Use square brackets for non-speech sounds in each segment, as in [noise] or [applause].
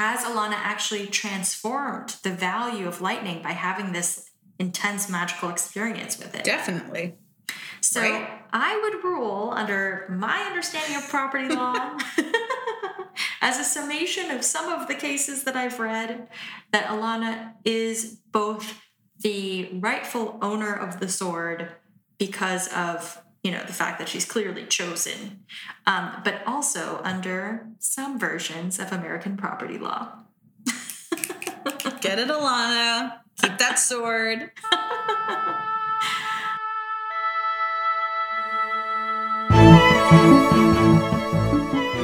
has Alanna actually transformed the value of lightning by having this intense magical experience with it? Definitely. So Right. I would rule, under my understanding of property law, [laughs] as a summation of some of the cases that I've read, that Alanna is both the rightful owner of the sword because of you know the fact that she's clearly chosen, um, but also under some versions of American property law. Get it, Alanna. Keep that sword.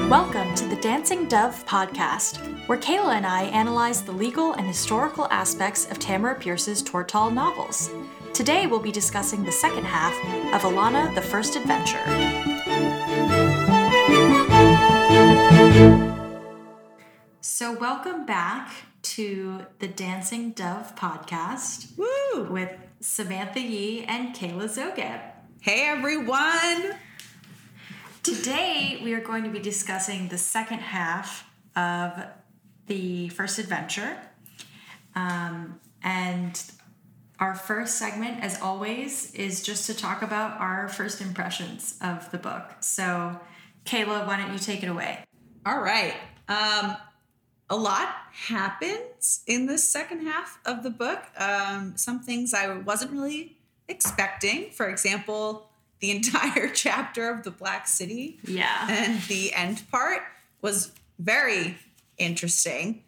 Welcome to the Dancing Dove podcast, where Kaila and I analyze the legal and historical aspects of Tamora Pierce's Tortall novels. Today we'll be discussing the second half of Alanna the First Adventure. So, welcome back to the Dancing Dove podcast Woo! with Samantha Yee and Kaila Zogeb. Hey, everyone. Today, we are going to be discussing the second half of the first adventure. Um, and our first segment, as always, is just to talk about our first impressions of the book. So, Kaila, why don't you take it away? All right. Um, a lot happens in this second half of the book. Um, some things I wasn't really expecting. For example, the [laughs] entire chapter of the Black City Yeah. and the end part was very interesting.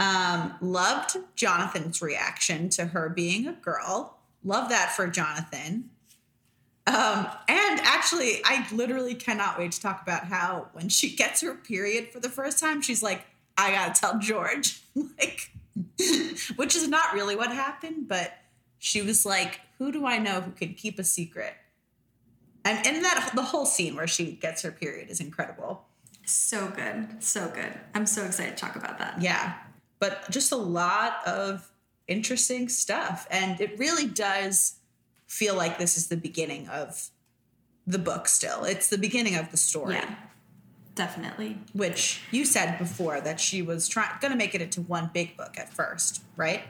Um, loved Jonathan's reaction to her being a girl. Love that for Jonathan. Um, and actually, I literally cannot wait to talk about how when she [laughs] gets her period for the first time, she's like, I gotta tell George. [laughs] like, [laughs] which is not really what happened, but she was like, Who do I know who can keep a secret? And, in that the whole scene where she gets her period is incredible. So good. So good. I'm so excited to talk about that. Yeah. But just a lot of interesting stuff. And it really does feel like this is the beginning of the book still. It's the beginning of the story. Yeah. Definitely. Which you said before that she was trying gonna make it into one big book at first, right?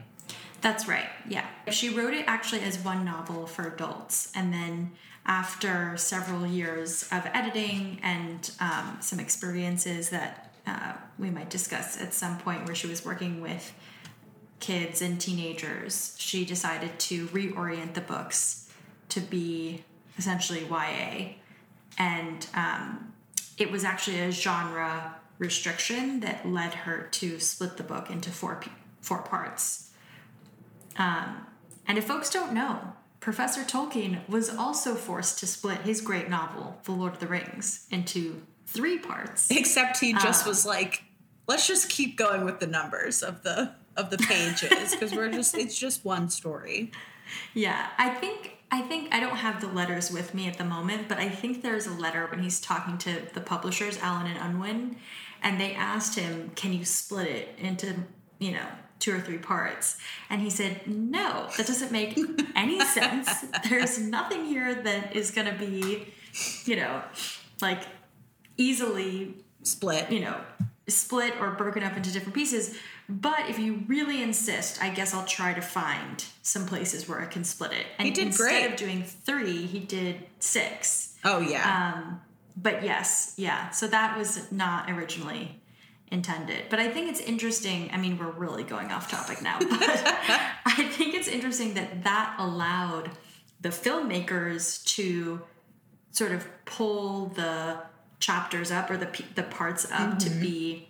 That's right. Yeah. She wrote it actually as one novel for adults. And then after several years of editing and um, some experiences that uh, we might discuss at some point where she was working with kids and teenagers, she decided to reorient the books to be essentially YA. And um, it was actually a genre restriction that led her to split the book into four, four parts. Um, and if folks don't know, Professor Tolkien was also forced to split his great novel, The Lord of the Rings, into three parts. Except he just Ah. was like, let's just keep going with the numbers of the of the pages because we're just it's just one story. Yeah, I think I think I don't have the letters with me at the moment, but I think there's a letter when he's talking to the publishers, Allen and Unwin, and they asked him, "Can you split it into, you know, two or three parts?" And he said, "No, that doesn't make any [laughs] sense. There's nothing here that is going to be, you know, like easily Split. you know, split or broken up into different pieces. But if you really insist, I guess I'll try to find some places where I can split it. And He did instead great. of doing three, he did six. Oh yeah. Um, but yes, yeah. So that was not originally intended. But I think it's interesting. I mean, we're really going off topic now, [laughs] but I think it's interesting that that allowed the filmmakers to sort of pull the chapters up or the the parts up to mm-hmm. be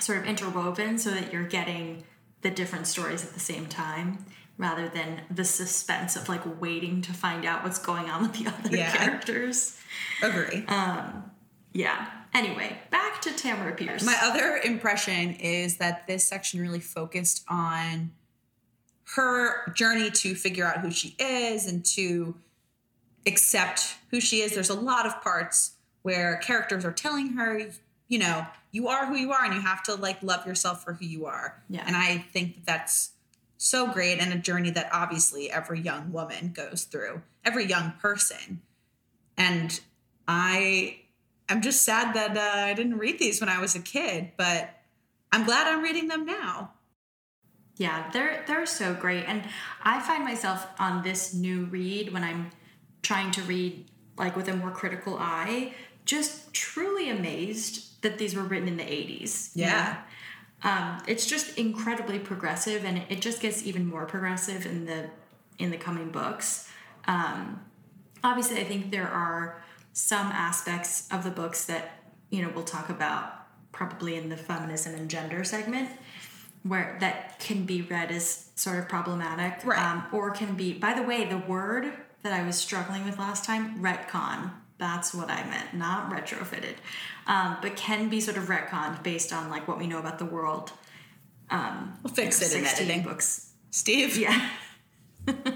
sort of interwoven so that you're getting the different stories at the same time rather than the suspense of like waiting to find out what's going on with the [laughs] other Yeah. characters. Agree. Um, yeah. Anyway, back to Tamora Pierce. My other impression is that this section really focused on her journey to figure out who she is and to accept who she is. There's a lot of parts where characters are telling her, you know, you are who you are and you have to like love yourself for who you are. Yeah. And I think that that's so great and a journey that obviously every young woman goes through, every young person. And I I'm just sad that uh, I didn't read these when I was a kid, but I'm glad I'm reading them now. Yeah, they're they're so great, and I find myself on this new read when I'm trying to read like with a more critical eye, just truly amazed that these were written in the 80s. you Yeah. Um, it's just incredibly progressive, and it just gets even more progressive in the in the coming books. Um, obviously, I think there are some aspects of the books that you know we'll talk about probably in the feminism and gender segment where that can be read as sort of problematic Right. um, or can be by the way the word that i was struggling with last time retcon that's what i meant not retrofitted um, but can be sort of retconned based on like what we know about the world We'll fix it in 16 editing. books Steve, yeah [laughs]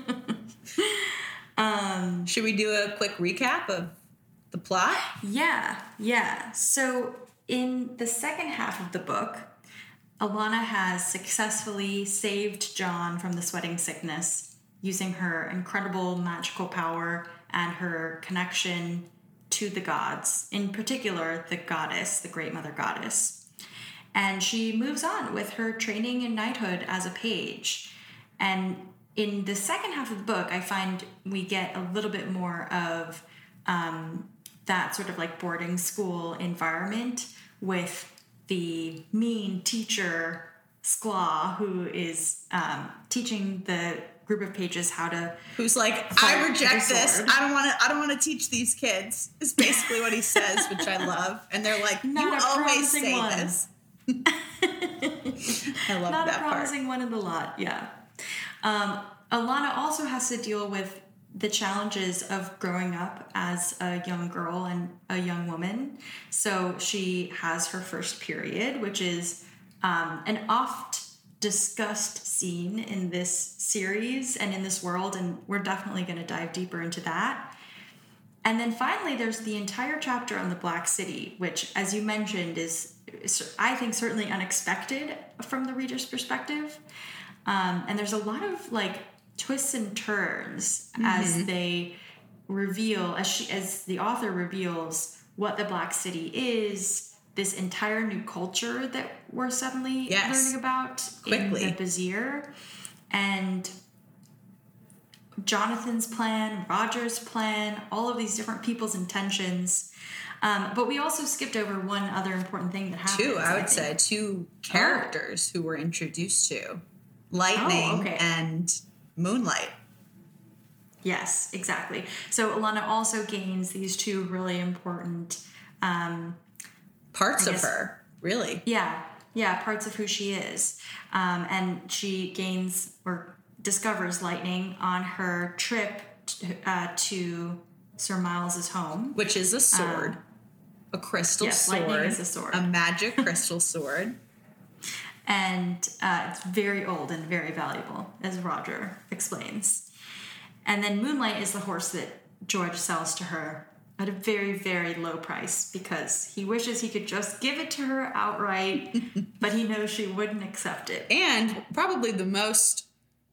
should we do a quick recap of the plot? Yeah, yeah. So in the second half of the book, Alanna has successfully saved John from the sweating sickness using her incredible magical power and her connection to the gods, in particular, the goddess, the Great Mother Goddess. And she moves on with her training in knighthood as a page. And in the second half of the book, I find we get a little bit more of um, that sort of like boarding school environment with the mean teacher Sklaw who is um, teaching the group of pages how to Who's like, I reject this. I don't want to. I don't want to teach these kids. Is basically what he says, which I love. And they're like, you Not a always promising say one. this. [laughs] I love not a that part. promising one in the lot yeah um, alanna also has to deal with the challenges of growing up as a young girl and a young woman so she has her first period which is um, an oft discussed scene in this series and in this world and we're definitely going to dive deeper into that and then finally, there's the entire chapter on the Black City, which, as you mentioned, is, is I think certainly unexpected from the reader's perspective. Um, and there's a lot of like twists and turns as they reveal, as she, as the author reveals what the Black City is, this entire new culture that we're suddenly Yes. learning about Quickly. in the Bazhir, and Jonathan's plan, Roger's plan, all of these different people's intentions. Um, but we also skipped over one other important thing that happened. Two, I would say, two characters who were introduced to Lightning Oh, okay. and Moonlight. Yes, exactly. So Alanna also gains these two really important, um, Parts of her, really. yeah, yeah, parts of who she is. Um, and she gains or discovers lightning on her trip t- uh, to Sir Myles's home. Which is a sword, a crystal yes, sword, lightning is a sword. a magic [laughs] crystal sword. and uh, it's very old and very valuable, as Roger explains. And then Moonlight is the horse that George sells to her at a very, very low price because he wishes he could just give it to her outright, [laughs] but he knows she wouldn't accept it. And probably the most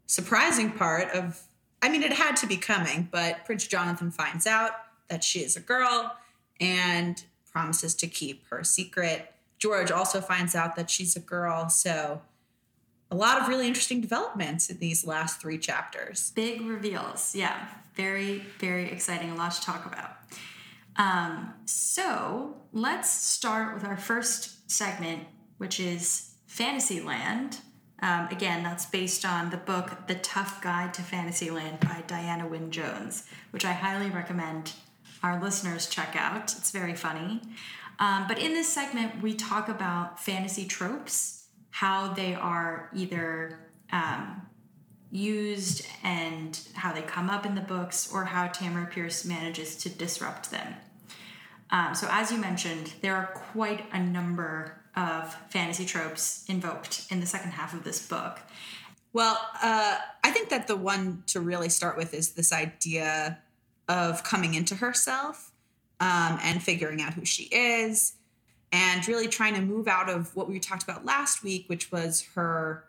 surprising part of, I mean, it had to be coming, but Prince Jonathan finds out that she is a girl and promises to keep her secret. George also finds out that she's a girl. So, a lot of really interesting developments in these last three chapters. Big reveals. Yeah. Very, very exciting. A lot to talk about. Um, so let's start with our first segment, which is Fantasyland. Um, again, that's based on the book The Tough Guide to Fantasyland by Diana Wynne Jones, which I highly recommend our listeners check out. It's very funny. Um, but in this segment, we talk about fantasy tropes, how they are either um, used and how they come up in the books, or how Tamora Pierce manages to disrupt them. Um, so, as you mentioned, there are quite a number of fantasy tropes invoked in the second half of this book. Well, uh, I think that the one to really start with is this idea of coming into herself um, and figuring out who she is and really trying to move out of what we talked about last week, which was her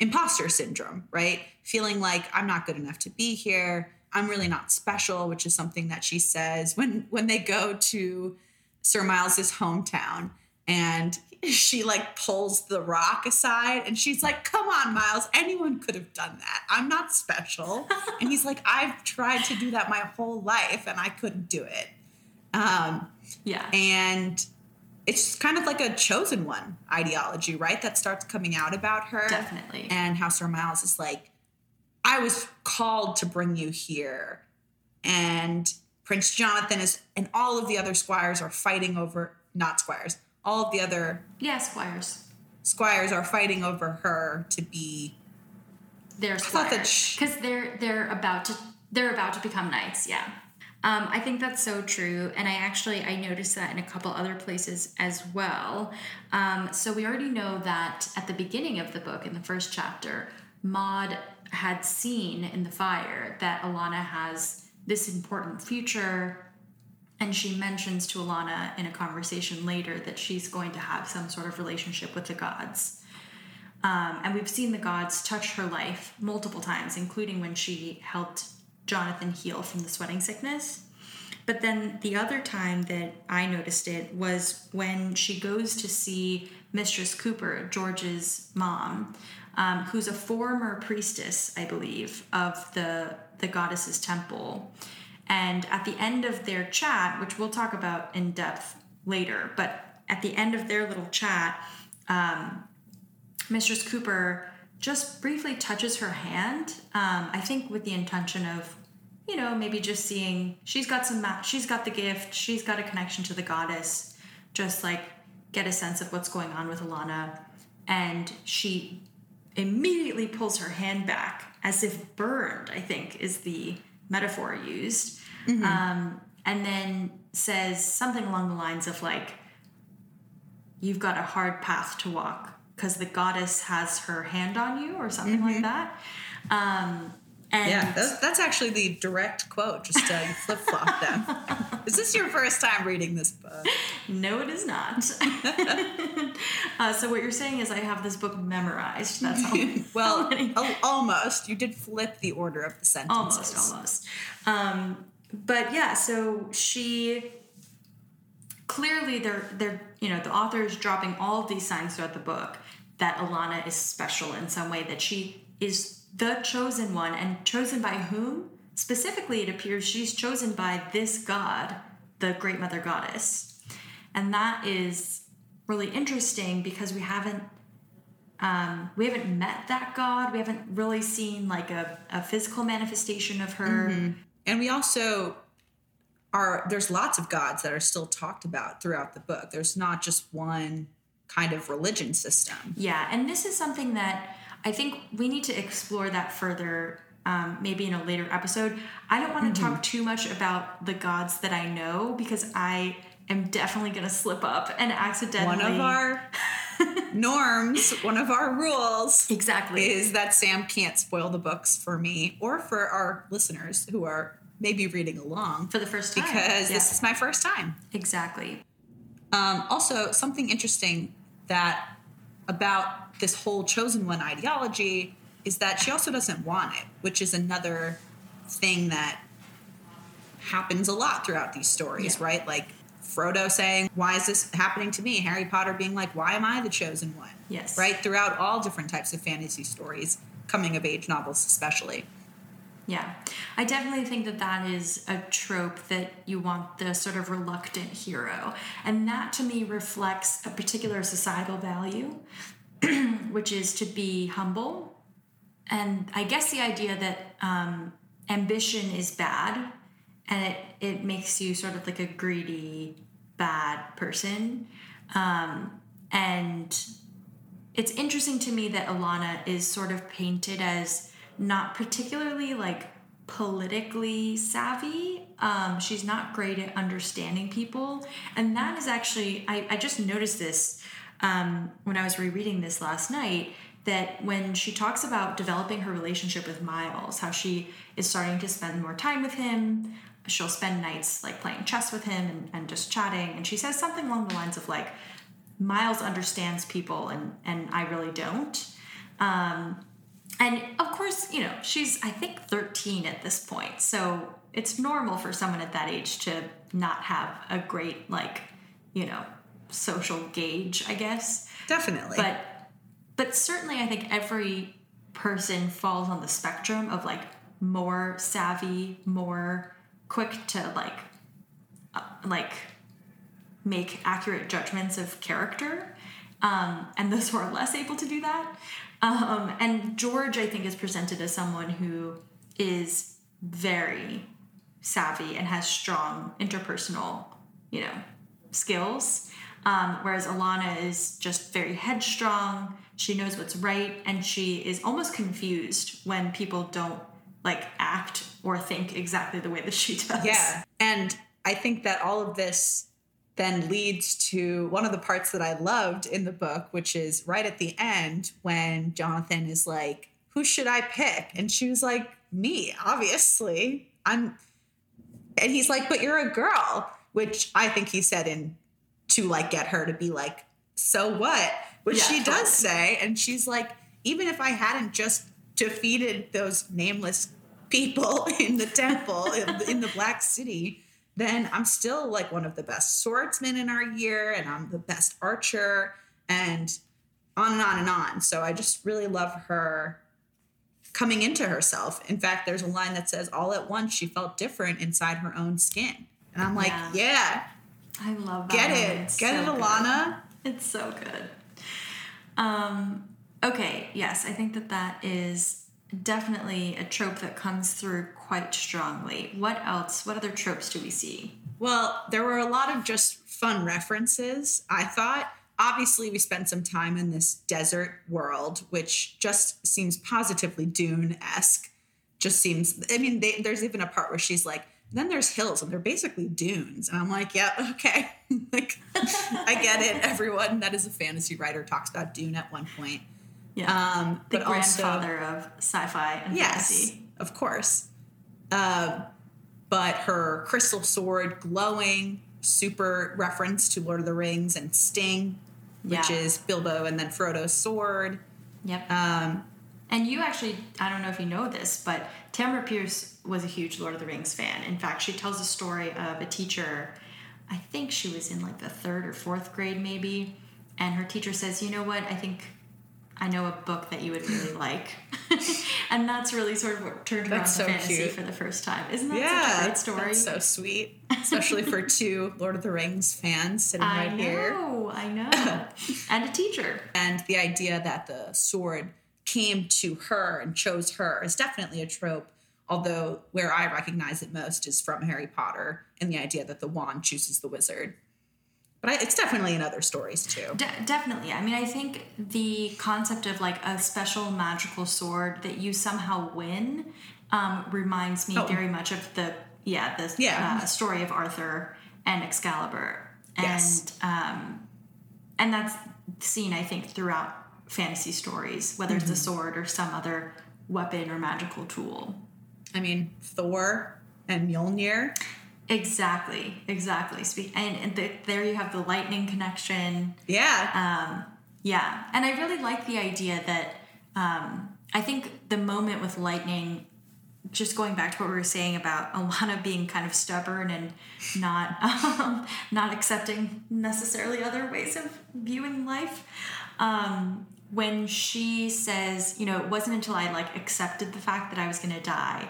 imposter syndrome, right? Feeling like I'm not good enough to be here. I'm really not special, which is something that she says when when they go to Sir Myles's hometown. And she like pulls the rock aside and she's like, Come on, Myles, anyone could have done that. I'm not special. [laughs] and he's like, I've tried to do that my whole life and I couldn't do it. Um, Yeah. and it's kind of like a chosen one ideology, right? That starts coming out about her. Definitely. And how Sir Myles is like, I was called to bring you here. And Prince Jonathan is, and all of the other squires are fighting over, not squires, all of the other yeah, squires. squires are fighting over her to be. Thought sh- because they're they're about to they're about to become knights. Yeah, um, I think that's so true, and I actually I noticed that in a couple other places as well. Um, so we already know that at the beginning of the book, in the first chapter, Maud had seen in the fire that Alanna has this important future. And she mentions to Alanna in a conversation later that she's going to have some sort of relationship with the gods. Um, and we've seen the gods touch her life multiple times, including when she helped Jonathan heal from the sweating sickness. But then the other time that I noticed it was when she goes to see Mistress Cooper, George's mom, um, who's a former priestess, I believe, of the the goddess's temple. And at the end of their chat, which we'll talk about in depth later, but at the end of their little chat, Mistress Cooper just briefly touches her hand. Um, I think with the intention of, you know, maybe just seeing she's got some, ma- she's got the gift, she's got a connection to the goddess. Just like get a sense of what's going on with Alanna, and she immediately pulls her hand back as if burned. I think is the metaphor used, um, and then says something along the lines of like, you've got a hard path to walk because the goddess has her hand on you or something like that um and Yeah, that's, that's actually the direct quote. Just uh, [laughs] flip flop them. is this your first time reading this book? no it is not [laughs] uh, so what you're saying is i have this book memorized that's all [laughs] Well, al- almost. You did flip the order of the sentences. almost almost um but yeah so she clearly they're they're you know the author is dropping all of these signs throughout the book that alanna is special in some way that she is the chosen one and chosen by whom? Specifically it appears she's chosen by this god the great mother goddess. And that is really interesting because we haven't um, we haven't met that god. We haven't really seen like a, a physical manifestation of her. And we also are there's lots of gods that are still talked about throughout the book. There's not just one kind of religion system. Yeah, and this is something that I think we need to explore that further, um, maybe in a later episode. I don't want to talk too much about the gods that I know because I am definitely going to slip up and accidentally. One of our [laughs] norms, one of our rules exactly is that Sam can't spoil the books for me or for our listeners who are maybe reading along for the first time because Yeah, this is my first time. exactly. Um, also, something interesting that about this whole chosen one ideology is that she also doesn't want it, which is another thing that happens a lot throughout these stories, Yeah. right? Like Frodo saying, Why is this happening to me? Harry Potter being like, Why am I the chosen one? Yes. Right? Throughout all different types of fantasy stories, coming of age novels especially. Yeah, I definitely think that that is a trope that you want the sort of reluctant hero. And that to me reflects a particular societal value, [clears throat] which is to be humble. And I guess the idea that um, ambition is bad and it, it makes you sort of like a greedy, bad person. Um, and it's interesting to me that Alanna is sort of painted as not particularly like politically savvy. Um, she's not great at understanding people. And that is actually, I, I just noticed this um, when I was rereading this last night that when she talks about developing her relationship with Myles, how she is starting to spend more time with him, she'll spend nights like playing chess with him and, and just chatting. And she says something along the lines of like, Myles understands people and, and I really don't. Um, and of course, you know, she's, I think, 13 at this point. So it's normal for someone at that age to not have a great, like, you know, social gauge, I guess. Definitely. But but certainly I think every person falls on the spectrum of like more savvy, more quick to like uh, like make accurate judgments of character. Um, and those who are less able to do that. Um, and George, I think, is presented as someone who is very savvy and has strong interpersonal, you know, skills. Um, whereas Alanna is just very headstrong. She knows what's right, and she is almost confused when people don't like act or think exactly the way that she does. Yeah. And I think that all of this then leads to one of the parts that I loved in the book, which is right at the end when Jonathan is like, Who should I pick? And she was like, Me, obviously. I'm, and he's like, But you're a girl, which I think he said in to like get her to be like, So what? Which Yeah, she totally. does say. And she's like, Even if I hadn't just defeated those nameless people [laughs] in the temple in, the Black City, then I'm still like one of the best swordsmen in our year, and I'm the best archer, and on and on and on. So I just really love her coming into herself. In fact, there's a line that says, All at once she felt different inside her own skin. And I'm like, Yeah. Yeah, I love that. get one. it. It's Get so it, good. Alanna. It's so good. Um, okay, yes, I think that that is definitely a trope that comes through quite strongly. What else? What other tropes do we see? Well, there were a lot of just fun references, I thought. Obviously, we spent some time in this desert world, which just seems positively Dune esque. Just seems, I mean, they, there's even a part where she's like, then there's hills and they're basically dunes. And I'm like, yeah, okay. [laughs] like, I get it. [laughs] Everyone that is a fantasy writer talks about Dune at one point. Yeah, Um, the but also, grandfather of sci-fi and Yes, fantasy. of course. Uh, but her crystal sword glowing, super reference to Lord of the Rings and Sting, which Yeah. is Bilbo and then Frodo's sword. Yep. Um, And you actually, I don't know if you know this, but Tamora Pierce was a huge Lord of the Rings fan. In fact, she tells a story of a teacher, I think she was in like the third or fourth grade maybe, and her teacher says, You know what? I think I know a book that you would really [laughs] like. [laughs] and that's really sort of what turned her on to so fantasy cute. for the first time. Isn't that yeah, such a great story? that's so sweet, [laughs] especially for two Lord of the Rings fans sitting I right here. know, I know. and a teacher. And the idea that the sword came to her and chose her is definitely a trope. Although where I recognize it most is from Harry Potter and the idea that the wand chooses the wizard. But I, it's definitely in other stories too. De- definitely. I mean, I think the concept of like a special magical sword that you somehow win um, reminds me Oh. very much of the yeah the Yeah. Uh, story of Arthur and Excalibur, and Yes. um, and that's seen I think throughout fantasy stories, whether Mm-hmm. it's a sword or some other weapon or magical tool. I mean, Thor and Mjolnir. Exactly, exactly. And, and the, there you have the lightning connection. Yeah. Yeah, and I really like the idea that um, I think the moment with lightning, just going back to what we were saying about Alanna [laughs] being kind of stubborn and not [laughs] um, not accepting necessarily other ways of viewing life. Um, when she says, you know, it wasn't until I like accepted the fact that I was going to die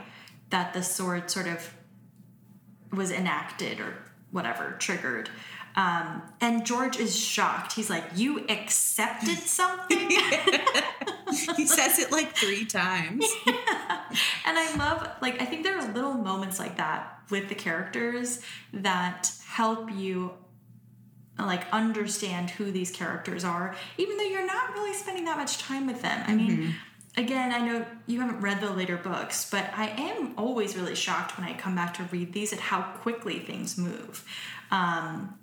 that the sword sort of was enacted or whatever triggered. Um, and George is shocked. He's like, "You accepted [laughs] something?" [laughs] he says it like three times. [laughs] and I love, like, I think there are little moments like that with the characters that help you, like, understand who these characters are, even though you're not really spending that much time with them. I mean, again, I know you haven't read the later books, but I am always really shocked when I come back to read these at how quickly things move. Um,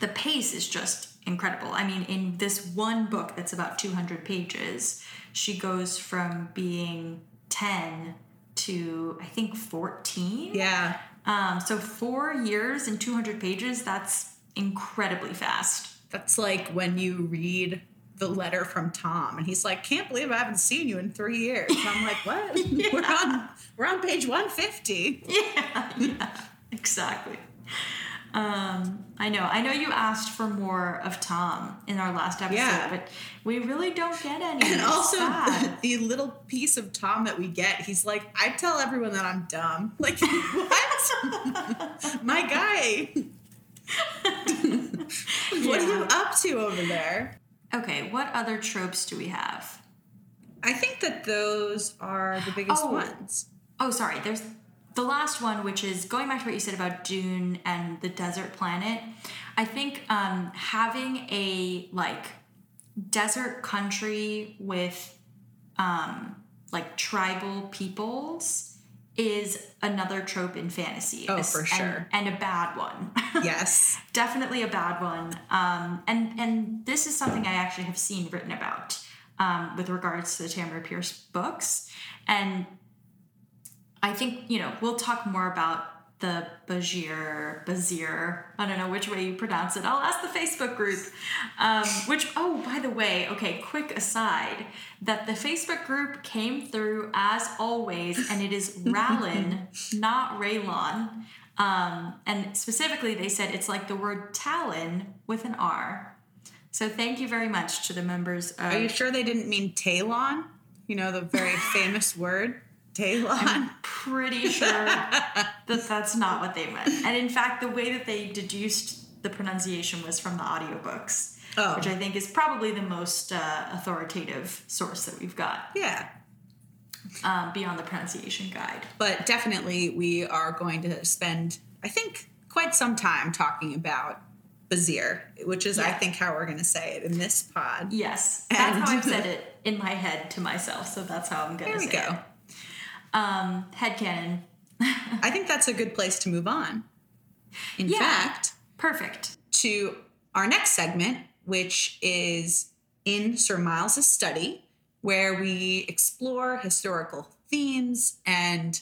the pace is just incredible. I mean, in this one book that's about 200 pages, she goes from being 10 to I think 14. Yeah. Um, so four years and 200 pages, that's incredibly fast. That's like when you read the letter from Tom and he's like, Can't believe I haven't seen you in three years. And I'm like, What? [laughs] [laughs] We're on we're on page 150. Yeah, [laughs] yeah, exactly. Um, I know. I know you asked for more of Tom in our last episode, Yeah. but we really don't get any. And also sad. the little piece of Tom that we get, he's like, I tell everyone that I'm dumb. Like, what? My guy. [laughs] what are you up to over there? okay, what other tropes do we have? I think that those are the biggest Oh. ones. Oh, sorry. There's the last one, which is going back to what you said about Dune and the desert planet. I think um, having a like desert country with um, like tribal peoples is another trope in fantasy. Oh, for and- sure. and, a bad one. [laughs] Yes. definitely a bad one. Um, and and this is something I actually have seen written about um, with regards to the Tamora Pierce books, and I think you know we'll talk more about the Bajir Bazir. I don't know which way you pronounce it. I'll ask the Facebook group. Um, which oh by the way, okay, quick aside that the Facebook group came through as always, and it is Rallin, [laughs] not Raylon. Um, and specifically, they said it's like the word Talon with an R. So thank you very much to the members of. Are you sure they didn't mean Talon? You know, the very [laughs] famous word, Talon. pretty sure that that's not what they meant. And in fact, the way that they deduced the pronunciation was from the audiobooks, Oh. which I think is probably the most uh, authoritative source that we've got Yeah. um, beyond the pronunciation guide. But definitely, we are going to spend, I think, quite some time talking about Bazhir, which is, I think, how we're going to say it in this pod. Yes, that's how I've said [laughs] it in my head to myself, so that's how I'm going to say go. it. Um, headcanon. I think that's a good place to move on. In Yeah. fact, Perfect. to our next segment, which is in Sir Myles's study, where we explore historical themes and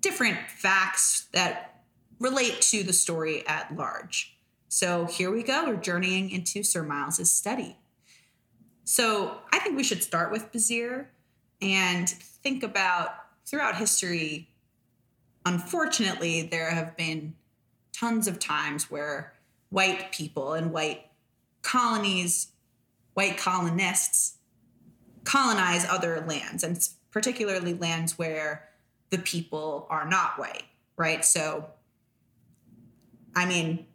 different facts that relate to the story at large. So here we go. We're journeying into Sir Myles's study. So I think we should start with Bazhir and think about throughout history. Unfortunately, there have been tons of times where white people and white colonies, white colonists colonize other lands, and particularly lands where the people are not white, right? So, I mean,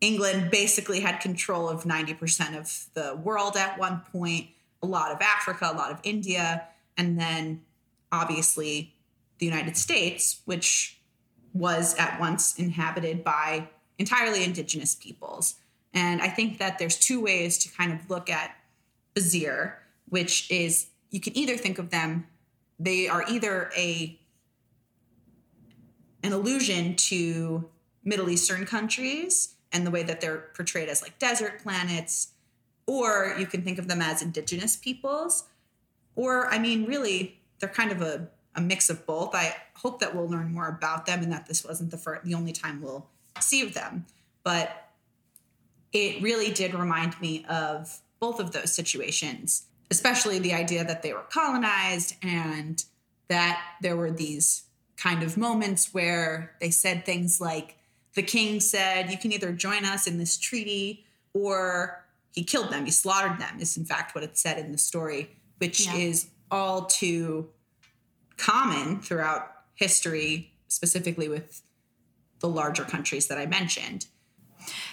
England basically had control of 90% of the world at one point, a lot of Africa, a lot of India, and then obviously the United States, which was at once inhabited by entirely indigenous peoples. And I think that there's two ways to kind of look at Bazhir, which is you can either think of them, they are either a an allusion to Middle Eastern countries and the way that they're portrayed as like desert planets, or you can think of them as indigenous peoples, or I mean, really, they're kind of a, a mix of both. I hope that we'll learn more about them and that this wasn't the first, the only time we'll see them. But it really did remind me of both of those situations, especially the idea that they were colonized and that there were these kind of moments where they said things like, the king said, You can either join us in this treaty or he killed them, he slaughtered them, is in fact what it said in the story, which Yeah. is all too common throughout history, specifically with the larger countries that I mentioned.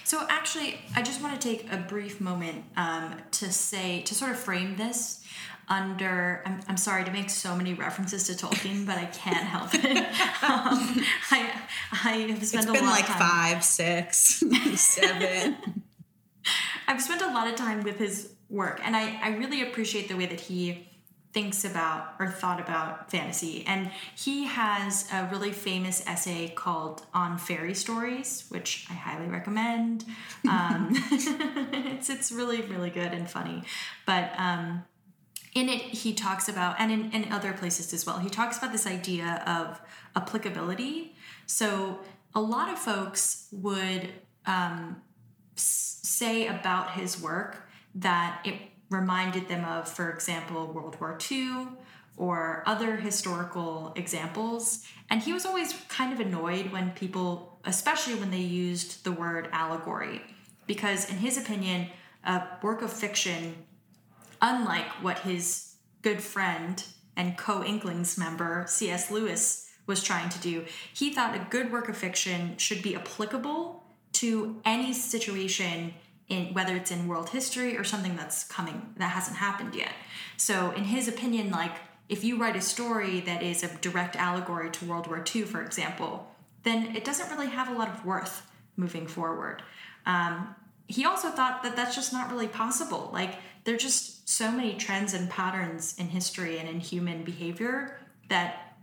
So actually, I just want to take a brief moment um, to say to sort of frame this under. I'm, I'm sorry to make so many references to Tolkien, but I can't help it. [laughs] um, I I have spent It's a been lot like of time. five, six, [laughs] seven. [laughs] I've spent a lot of time with his work, and I, I really appreciate the way that he thinks about or thought about fantasy. And he has a really famous essay called On Fairy Stories, which I highly recommend. Um, [laughs] it's, it's really, really good and funny. But um, in it, he talks about, and in, in other places as well, he talks about this idea of applicability. So a lot of folks would um, say about his work that it reminded them of, for example, World War II or other historical examples. And he was always kind of annoyed when people, especially when they used the word allegory, because in his opinion, a work of fiction, unlike what his good friend and co Inklings member C.S. Lewis was trying to do, he thought a good work of fiction should be applicable to any situation in whether it's in world history or something that's coming that hasn't happened yet. So in his opinion, like if you write a story that is a direct allegory to World War II, for example, then it doesn't really have a lot of worth moving forward. Um, he also thought that that's just not really possible. Like, there are just so many trends and patterns in history and in human behavior that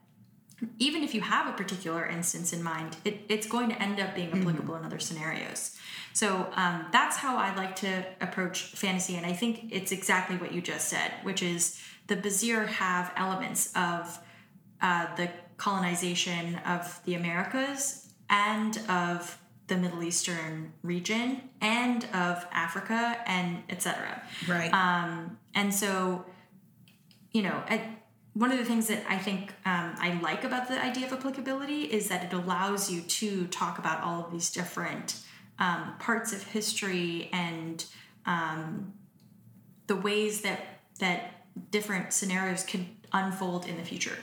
even if you have a particular instance in mind, it, it's going to end up being applicable mm-hmm. in other scenarios. So um, that's how I like to approach fantasy. And I think it's exactly what you just said, which is the Bazhir have elements of uh, the colonization of the Americas and of the Middle Eastern region and of Africa and etc. Right. Um, and so, you know, I, one of the things that I think um, I like about the idea of applicability is that it allows you to talk about all of these different um, parts of history and um, the ways that that different scenarios could unfold in the future.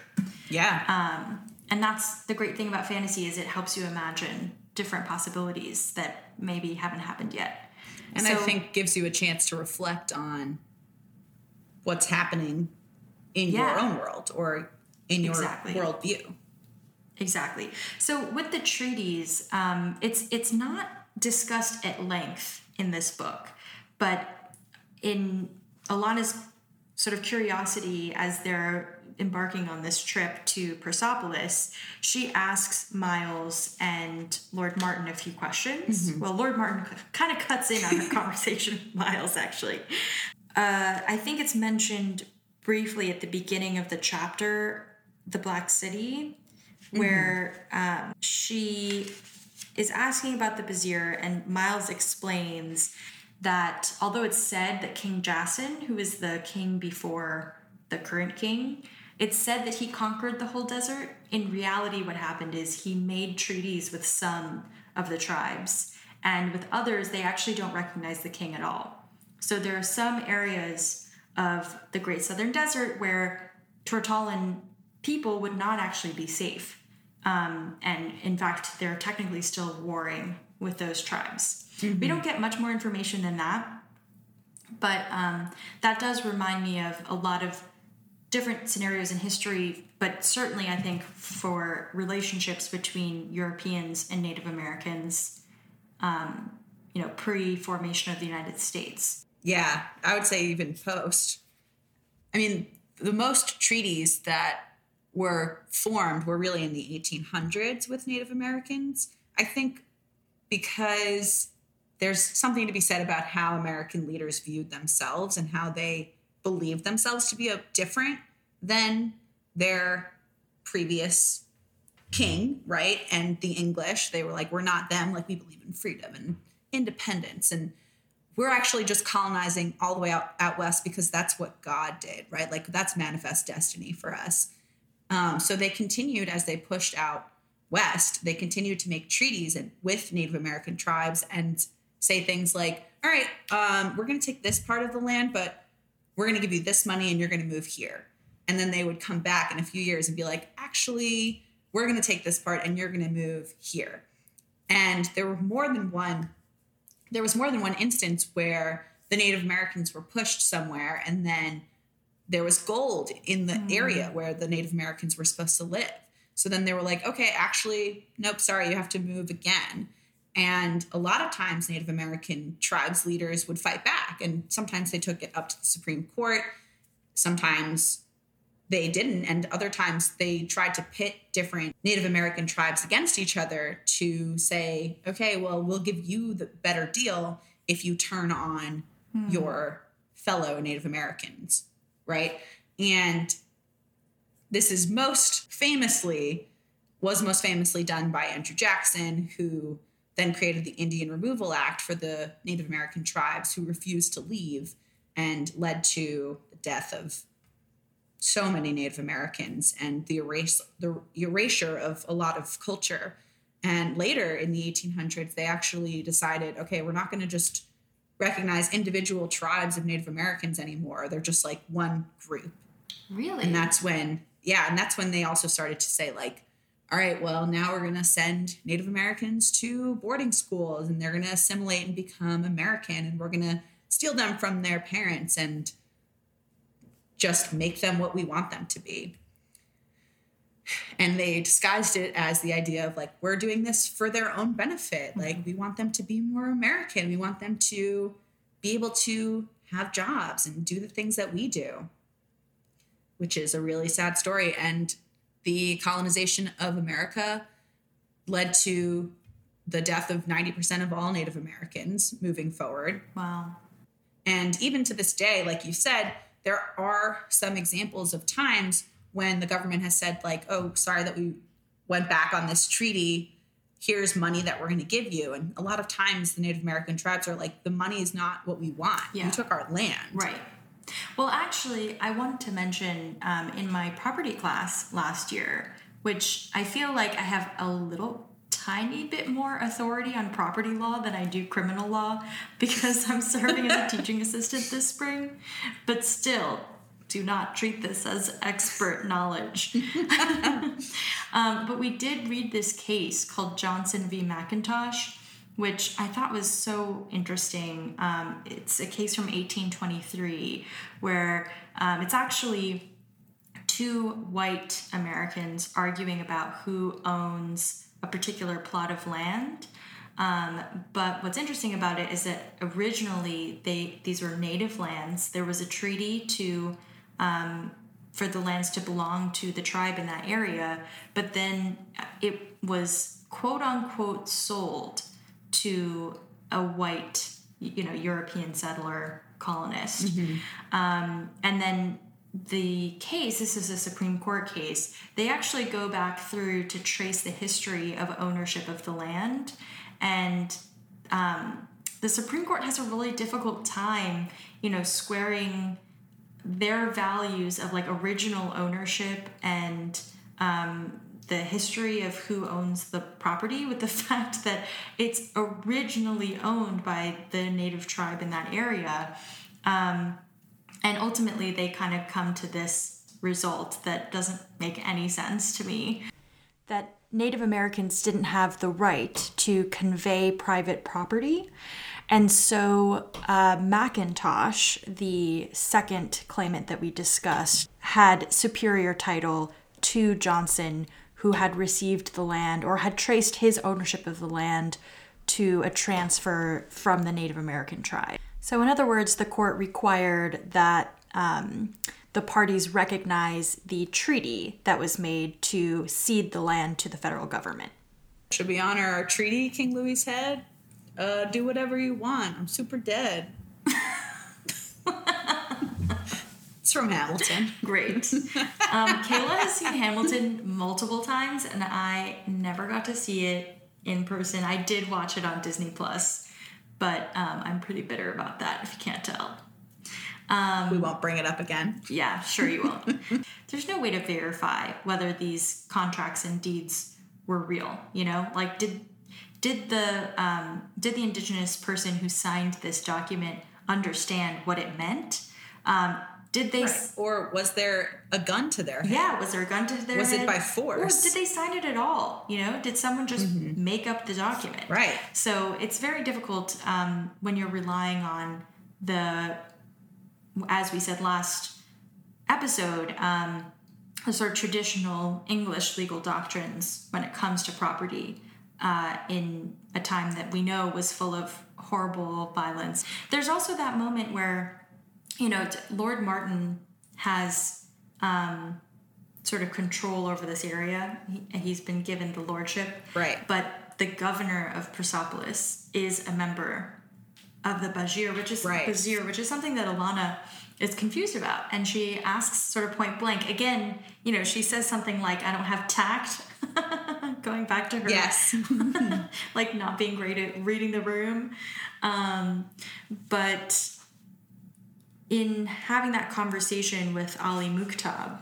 Yeah. Um, and that's the great thing about fantasy is it helps you imagine different possibilities that maybe haven't happened yet. And so, I think gives you a chance to reflect on what's happening in yeah. your own world or in your exactly. worldview. Exactly. So with the treaties, um, it's it's not discussed at length in this book, but in Alanna's sort of curiosity as they're embarking on this trip to Persepolis, she asks Myles and Lord Martin a few questions. Mm-hmm. Well, Lord Martin kind of cuts in on her [laughs] conversation with Myles, actually. Uh, I think it's mentioned briefly at the beginning of the chapter, The Black City, where mm-hmm. um, she is asking about the Bazhir, and Myles explains that although it's said that King Jason, who is the king before the current king, it's said that he conquered the whole desert. In reality, what happened is he made treaties with some of the tribes, and with others, they actually don't recognize the king at all. So there are some areas of the Great Southern Desert where Tortallan people would not actually be safe. Um, and in fact, they're technically still warring with those tribes. Mm-hmm. We don't get much more information than that, but um, that does remind me of a lot of different scenarios in history, but certainly I think for relationships between Europeans and Native Americans, um, you know, pre formation of the United States. Yeah, I would say even post. I mean, the most treaties that were formed were really in the 1800s with Native Americans. I think because there's something to be said about how American leaders viewed themselves and how they believed themselves to be different than their previous king, right? And the English, they were like, we're not them. Like, we believe in freedom and independence. And we're actually just colonizing all the way out, out west because that's what God did, right? Like, that's manifest destiny for us. Um, so they continued as they pushed out west, they continued to make treaties with Native American tribes and say things like, all right, um, we're going to take this part of the land, but we're going to give you this money and you're going to move here. And then they would come back in a few years and be like, actually, we're going to take this part and you're going to move here. And there were more than one, there was more than one instance where the Native Americans were pushed somewhere and then there was gold in the mm. area where the Native Americans were supposed to live. So then they were like, okay, actually, nope, sorry, you have to move again. And a lot of times, Native American tribes leaders would fight back. And sometimes they took it up to the Supreme Court. Sometimes they didn't. And other times they tried to pit different Native American tribes against each other to say, okay, well, we'll give you the better deal if you turn on hmm. your fellow Native Americans right? And this is most famously was most famously done by Andrew Jackson, who then created the Indian Removal Act for the Native American tribes who refused to leave and led to the death of so many Native Americans and the erase the erasure of a lot of culture. And later in the 1800s, they actually decided, okay, we're not going to just recognize individual tribes of Native Americans anymore. They're just like one group. Really? And that's when, yeah, and that's when they also started to say, like, all right, well, now we're going to send Native Americans to boarding schools and they're going to assimilate and become American and we're going to steal them from their parents and just make them what we want them to be. And they disguised it as the idea of like, we're doing this for their own benefit. Mm-hmm. Like, we want them to be more American. We want them to be able to have jobs and do the things that we do, which is a really sad story. And the colonization of America led to the death of 90% of all Native Americans moving forward. wow. And even to this day, like you said, there are some examples of times when the government has said, like, oh, sorry that we went back on this treaty. Here's money that we're going to give you. And a lot of times the Native American tribes are like, the money is not what we want. Yeah. You took our land. Right. Well, actually, I wanted to mention um, in my property class last year, which I feel like I have a little tiny bit more authority on property law than I do criminal law [laughs] because I'm serving as a [laughs] teaching assistant this spring. But still, do not treat this as expert knowledge. [laughs] um, but we did read this case called Johnson v. McIntosh which I thought was so interesting. Um, it's a case from 1823 where um, it's actually two white Americans arguing about who owns a particular plot of land. Um, but what's interesting about it is that originally they these were native lands. There was a treaty to um, for the lands to belong to the tribe in that area, but then it was quote unquote sold to a white, you know, European settler colonist. Um, and then the case, this is a Supreme Court case, they actually go back through to trace the history of ownership of the land. And um, the Supreme Court has a really difficult time, you know, squaring their values of like original ownership and um, the history of who owns the property with the [laughs] fact that it's originally owned by the native tribe in that area. Um, and ultimately, they kind of come to this result that doesn't make any sense to me. That Native Americans didn't have the right to convey private property. And so uh, McIntosh, the second claimant that we discussed, had superior title to Johnson, who had received the land or had traced his ownership of the land to a transfer from the Native American tribe. So, in other words, the court required that um, the parties recognize the treaty that was made to cede the land to the federal government. Should we honor our treaty, King Louis head? Uh, do whatever you want. I'm super dead. [laughs] it's from Hamilton. Great. Um, Kaila has seen Hamilton multiple times, and I never got to see it in person. I did watch it on Disney Plus, but um, I'm pretty bitter about that. If you can't tell. Um, we won't bring it up again. Yeah, sure you won't. [laughs] There's no way to verify whether these contracts and deeds were real. You know, like did did the um, did the indigenous person who signed this document understand what it meant? Um, did they? s Or was there a gun to their head? Yeah, was there a gun to their Was it by force? Or did they sign it at all? You know, did someone just make up the document? Right. So it's very difficult um, when you're relying on the, as we said last episode, um, the sort of traditional English legal doctrines when it comes to property uh, in a time that we know was full of horrible violence. There's also that moment where, you know, Lord Martin has um, sort of control over this area. He, he's been given the lordship. Right. But the governor of Persopolis is a member of the Bazhir, which is Right. Bazhir, which is something that Alanna is confused about. And she asks sort of point blank, again, you know, she says something like, I don't have tact. [laughs] Going back to her Yes. [laughs] like not being great at reading the room. Um, but in having that conversation with Ali Mukhtab,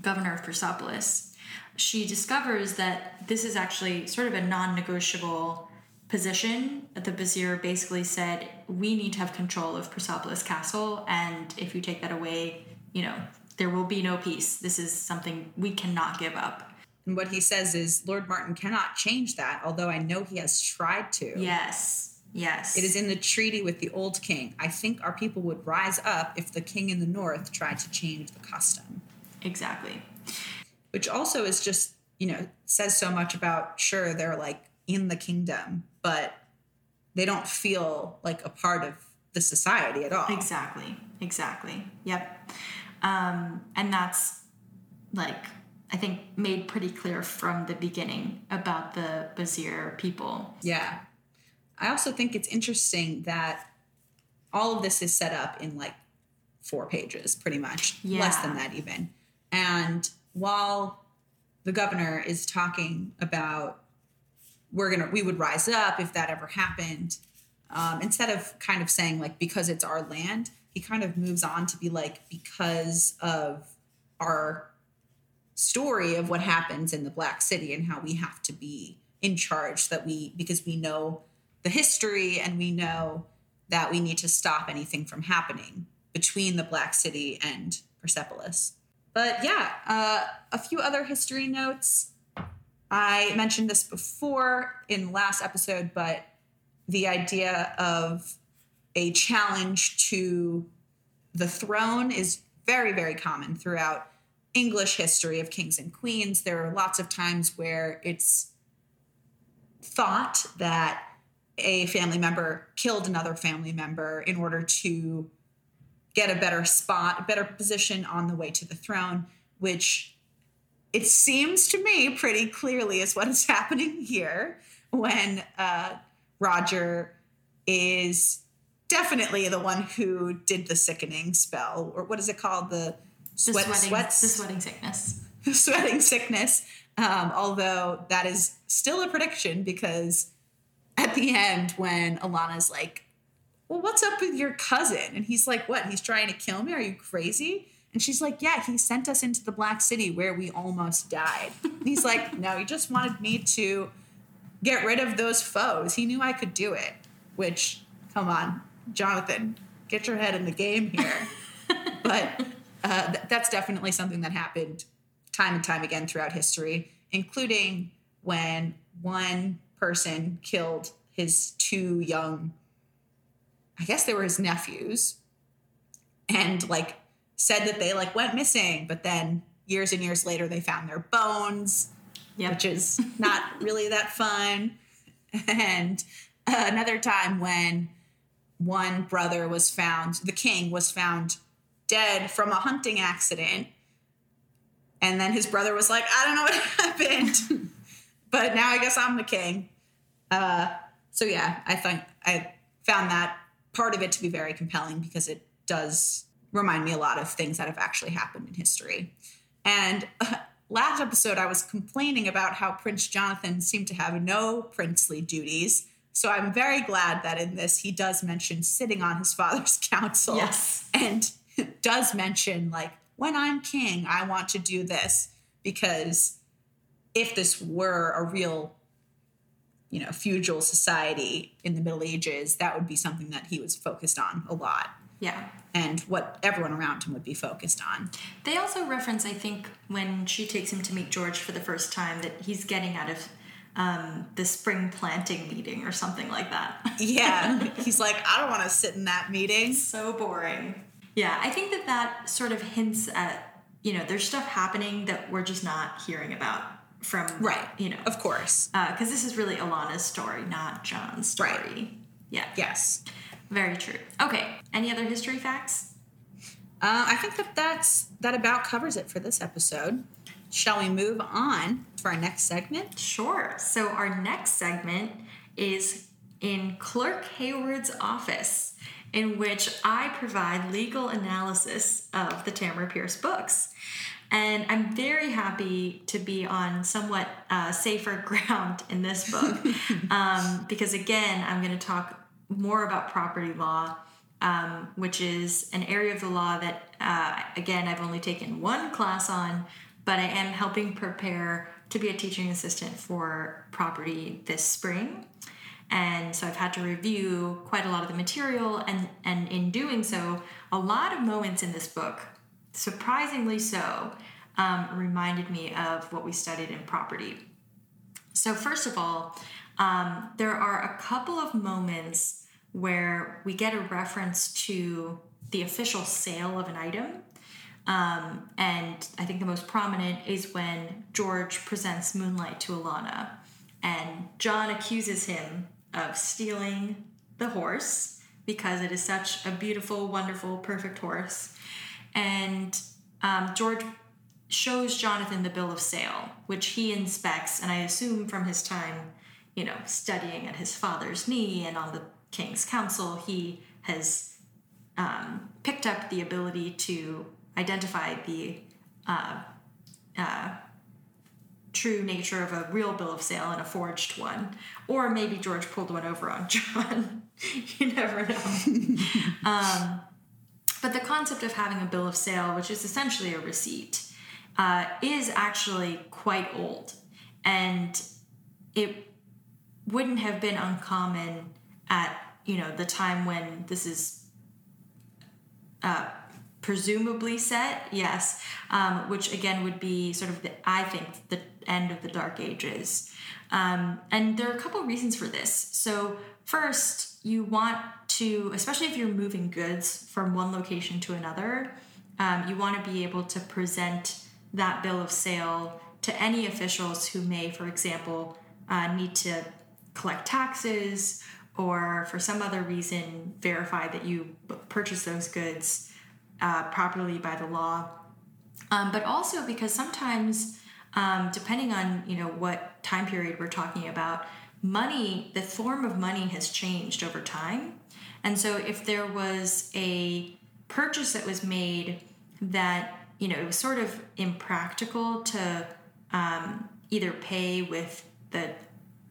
governor of Persopolis, she discovers that this is actually sort of a non negotiable position. The Bazhir basically said, We need to have control of Persopolis Castle, and if you take that away, you know, there will be no peace. This is something we cannot give up. And what he says is Lord Martin cannot change that, although I know he has tried to. Yes. Yes. It is in the treaty with the old king. I think our people would rise up if the king in the north tried to change the custom. Exactly. Which also is just, you know, says so much about, sure, they're like in the kingdom, but they don't feel like a part of the society at all. Exactly. Exactly. Yep. Um, and that's like I think made pretty clear from the beginning about the Bazhir people. Yeah. I also think it's interesting that all of this is set up in like four pages, pretty much, Yeah. less than that even. And while the governor is talking about we're gonna we would rise up if that ever happened, um, instead of kind of saying like because it's our land, he kind of moves on to be like because of our story of what happens in the Black City and how we have to be in charge that we because we know the history and we know that we need to stop anything from happening between the Black City and Persopolis. But yeah, uh, a few other history notes. I mentioned this before in last episode, but the idea of a challenge to the throne is very, very common throughout English history of kings and queens. There are lots of times where it's thought that a family member killed another family member in order to get a better spot, a better position on the way to the throne, which it seems to me pretty clearly is what is [laughs] happening here when uh, Roger is definitely the one who did the sickening spell, or what is it called? The The sweating, sweats, the sweating sickness. [laughs] the sweating sickness. Um, although that is still a prediction because at the end, when Alanna's like, Well, what's up with your cousin? And he's like, What? He's trying to kill me? Are you crazy? And she's like, Yeah, he sent us into the Black City where we almost died. And he's like, No, he just wanted me to get rid of those foes. He knew I could do it. Which, come on, Jonathan, get your head in the game here. [laughs] but uh, th- that's definitely something that happened time and time again throughout history, including when one person killed his two young, I guess they were his nephews, and like said that they like went missing, but then years and years later they found their bones, Yep. which is not [laughs] really that fun. And uh, another time when one brother was found, the king was found dead from a hunting accident. And then his brother was like, I don't know what [laughs] happened, [laughs] but now I guess I'm the king. Uh, so yeah, I think I found that part of it to be very compelling because it does remind me a lot of things that have actually happened in history. And uh, last episode, I was complaining about how Prince Jonathan seemed to have no princely duties. So I'm very glad that in this he does mention sitting on his father's [laughs] council Yes. and [laughs] does mention like when i'm king i want to do this because if this were a real you know feudal society in the middle ages that would be something that he was focused on a lot Yeah. and what everyone around him would be focused on They also reference, I think, when she takes him to meet George for the first time, that he's getting out of um, the spring planting meeting or something like that. yeah [laughs] he's like i don't want to sit in that meeting so boring. Yeah, I think that that sort of hints at, you know, there's stuff happening that we're just not hearing about from, right you know, of course because this is really Alanna's story, not John's story. Right. Yeah. yes Very true. Okay. Any other history facts? Uh, I think that that's that about covers it for this episode. Shall we move on to our next segment? Sure. So our next segment is in Clerk Hayward's office, in which I provide legal analysis of the Tamora Pierce books. And I'm very happy to be on somewhat uh, safer [laughs] ground in this book [laughs] um, because, again, I'm going to talk more about property law um, which is an area of the law that, uh, again, I've only taken one class on, but I am helping prepare to be a teaching assistant for property this spring. And so I've had to review quite a lot of the material, and, and in doing so, a lot of moments in this book, surprisingly so, um, reminded me of what we studied in property. So, first of all, um, there are a couple of moments where we get a reference to the official sale of an item. Um, and I think the most prominent is when George presents Moonlight to Alanna, and John accuses him of stealing the horse because it is such a beautiful, wonderful, perfect horse. And um, George shows Jonathan the bill of sale, which he inspects, and I assume from his time, you know, studying at his father's knee and on the king's council, he has um, picked up the ability to identify the uh, uh, true nature of a real bill of sale and a forged one. Or maybe George pulled one over on [laughs] John. you never know. [laughs] um, but the concept of having a bill of sale, which is essentially a receipt, uh, is actually quite old. And it wouldn't have been uncommon at you know the time when this is uh, presumably set yes um, which again would be sort of the i think the end of the dark ages um, and there are a couple of reasons for this so first you want to especially if you're moving goods from one location to another um, you want to be able to present that bill of sale to any officials who may for example uh, need to collect taxes or for some other reason verify that you purchase those goods uh, properly by the law. Um, but also because sometimes, um, depending on you know what time period we're talking about, money, the form of money has changed over time, and so if there was a purchase that was made that you know it was sort of impractical to um, either pay with the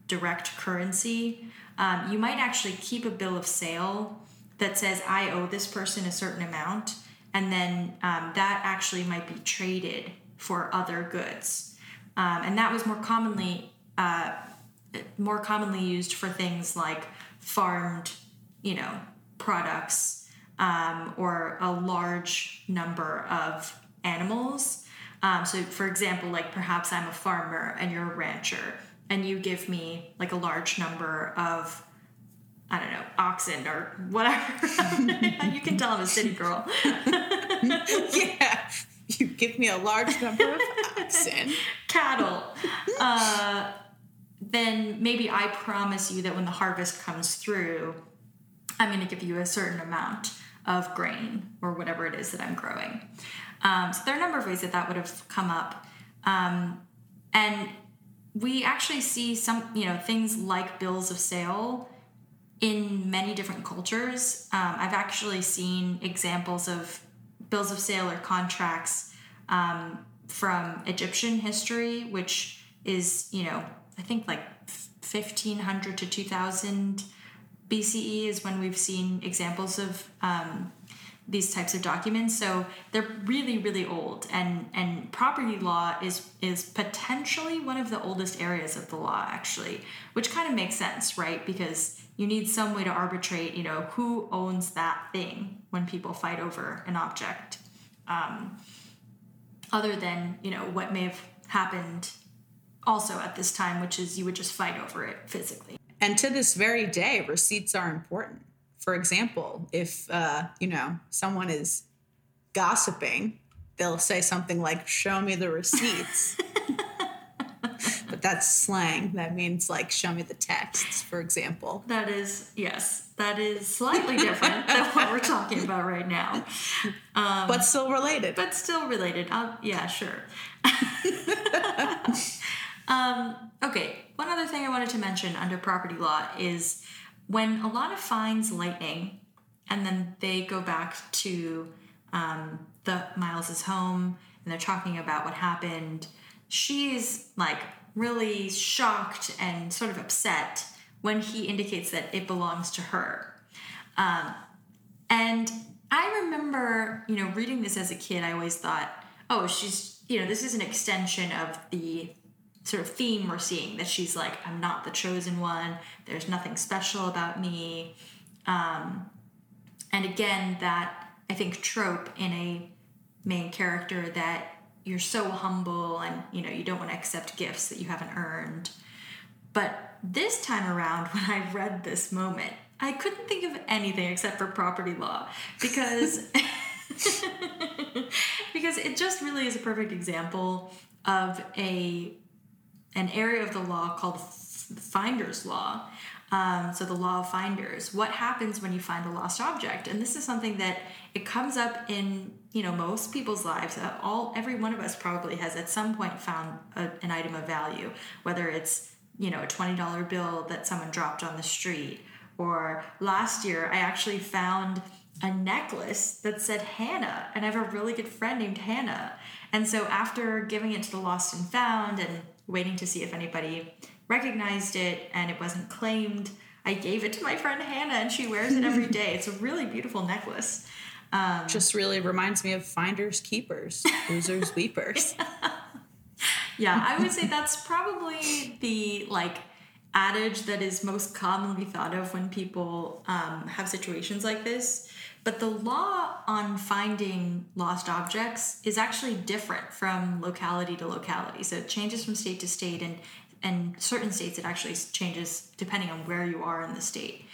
direct currency, um, you might actually keep a bill of sale that says, I owe this person a certain amount, and then um, that actually might be traded for other goods. Um, and that was more commonly uh, more commonly used for things like farmed, you know, products um, or a large number of animals. Um, so, for example, like perhaps I'm a farmer and you're a rancher, and you give me like a large number of I don't know, oxen or whatever. [laughs] you can tell I'm a city girl. [laughs] [laughs] yeah. [laughs] You give me a large number of oxen. [laughs] Cattle. Uh, then maybe I promise you that when the harvest comes through, I'm going to give you a certain amount of grain or whatever it is that I'm growing. Um, so there are a number of ways that that would have come up. Um, and we actually see some, you know, things like bills of sale in many different cultures. Um, I've actually seen examples of bills of sale or contracts um, from Egyptian history, which is, you know, I think like 1500 to 2000 BCE is when we've seen examples of um, these types of documents. So they're really, really old, and and property law is is potentially one of the oldest areas of the law, actually, which kind of makes sense, right? Because you need some way to arbitrate, you know, who owns that thing when people fight over an object, um, other than you know what may have happened also at this time, which is you would just fight over it physically. And to this very day, receipts are important for example, if uh, you know someone is gossiping, they'll say something like, "Show me the receipts." [laughs] but that's slang. That means like, "Show me the texts," for example. That is yes. That is slightly different than what we're talking about right now, um, but still related. But still related. I'll, yeah, sure. [laughs] um, okay. One other thing I wanted to mention under property law is when Alanna finds lightning and then they go back to um, the Myles's home and they're talking about what happened, she's like really shocked and sort of upset when he indicates that it belongs to her. Um, And I remember, you know, reading this as a kid, I always thought, oh, she's, you know, this is an extension of the sort of theme we're seeing that she's like, I'm not the chosen one. There's nothing special about me. Um, and again, that I think trope in a main character that you're so humble and you know you don't want to accept gifts that you haven't earned. But this time around, [laughs] when I read this moment, I couldn't think of anything except for property law because [laughs] [laughs] because it just really is a perfect example of a an area of the law called finder's law. Um, so the law of finders. What happens when you find a lost object? And this is something that it comes up in you know most people's lives. Uh, all every one of us probably has at some point found a, an item of value, whether it's you know a twenty dollar bill that someone dropped on the street, or last year I actually found a necklace that said Hannah, and I have a really good friend named Hannah. And so after giving it to the lost and found and waiting to see if anybody recognized it and it wasn't claimed, I gave it to my friend Hannah and she wears it every [laughs] day. It's a really beautiful necklace. Um, Just really reminds me of finders keepers, losers [laughs] weepers. yeah, I would say that's probably the like adage that is most commonly thought of when people um, have situations like this. But the law on finding lost objects is actually different from locality to locality. So it changes from state to state, and and certain states it actually changes depending on where you are in the state.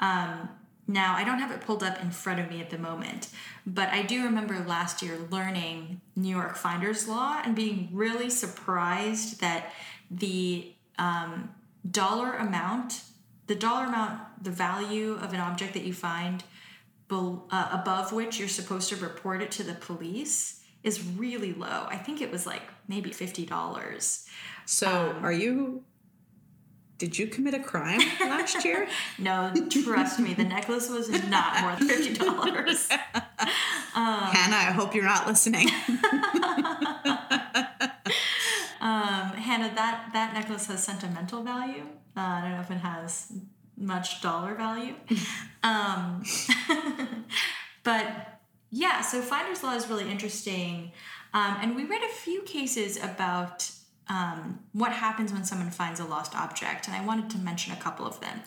Um, now I don't have it pulled up in front of me at the moment, but I do remember last year learning New York Finder's Law and being really surprised that the um, dollar amount, the dollar amount, the value of an object that you find be- uh, above which you're supposed to report it to the police is really low. I think it was like maybe $50. So, um, are you did you commit a crime last year? [laughs] no, trust me, the necklace was not more than fifty dollars. Um, [laughs] Hannah, I hope you're not listening. [laughs] um, Hannah, that that necklace has sentimental value. Uh, I don't know if it has much dollar value. um, but yeah, so finder's law is really interesting. Um, and we read a few cases about um, what happens when someone finds a lost object, and I wanted to mention a couple of them.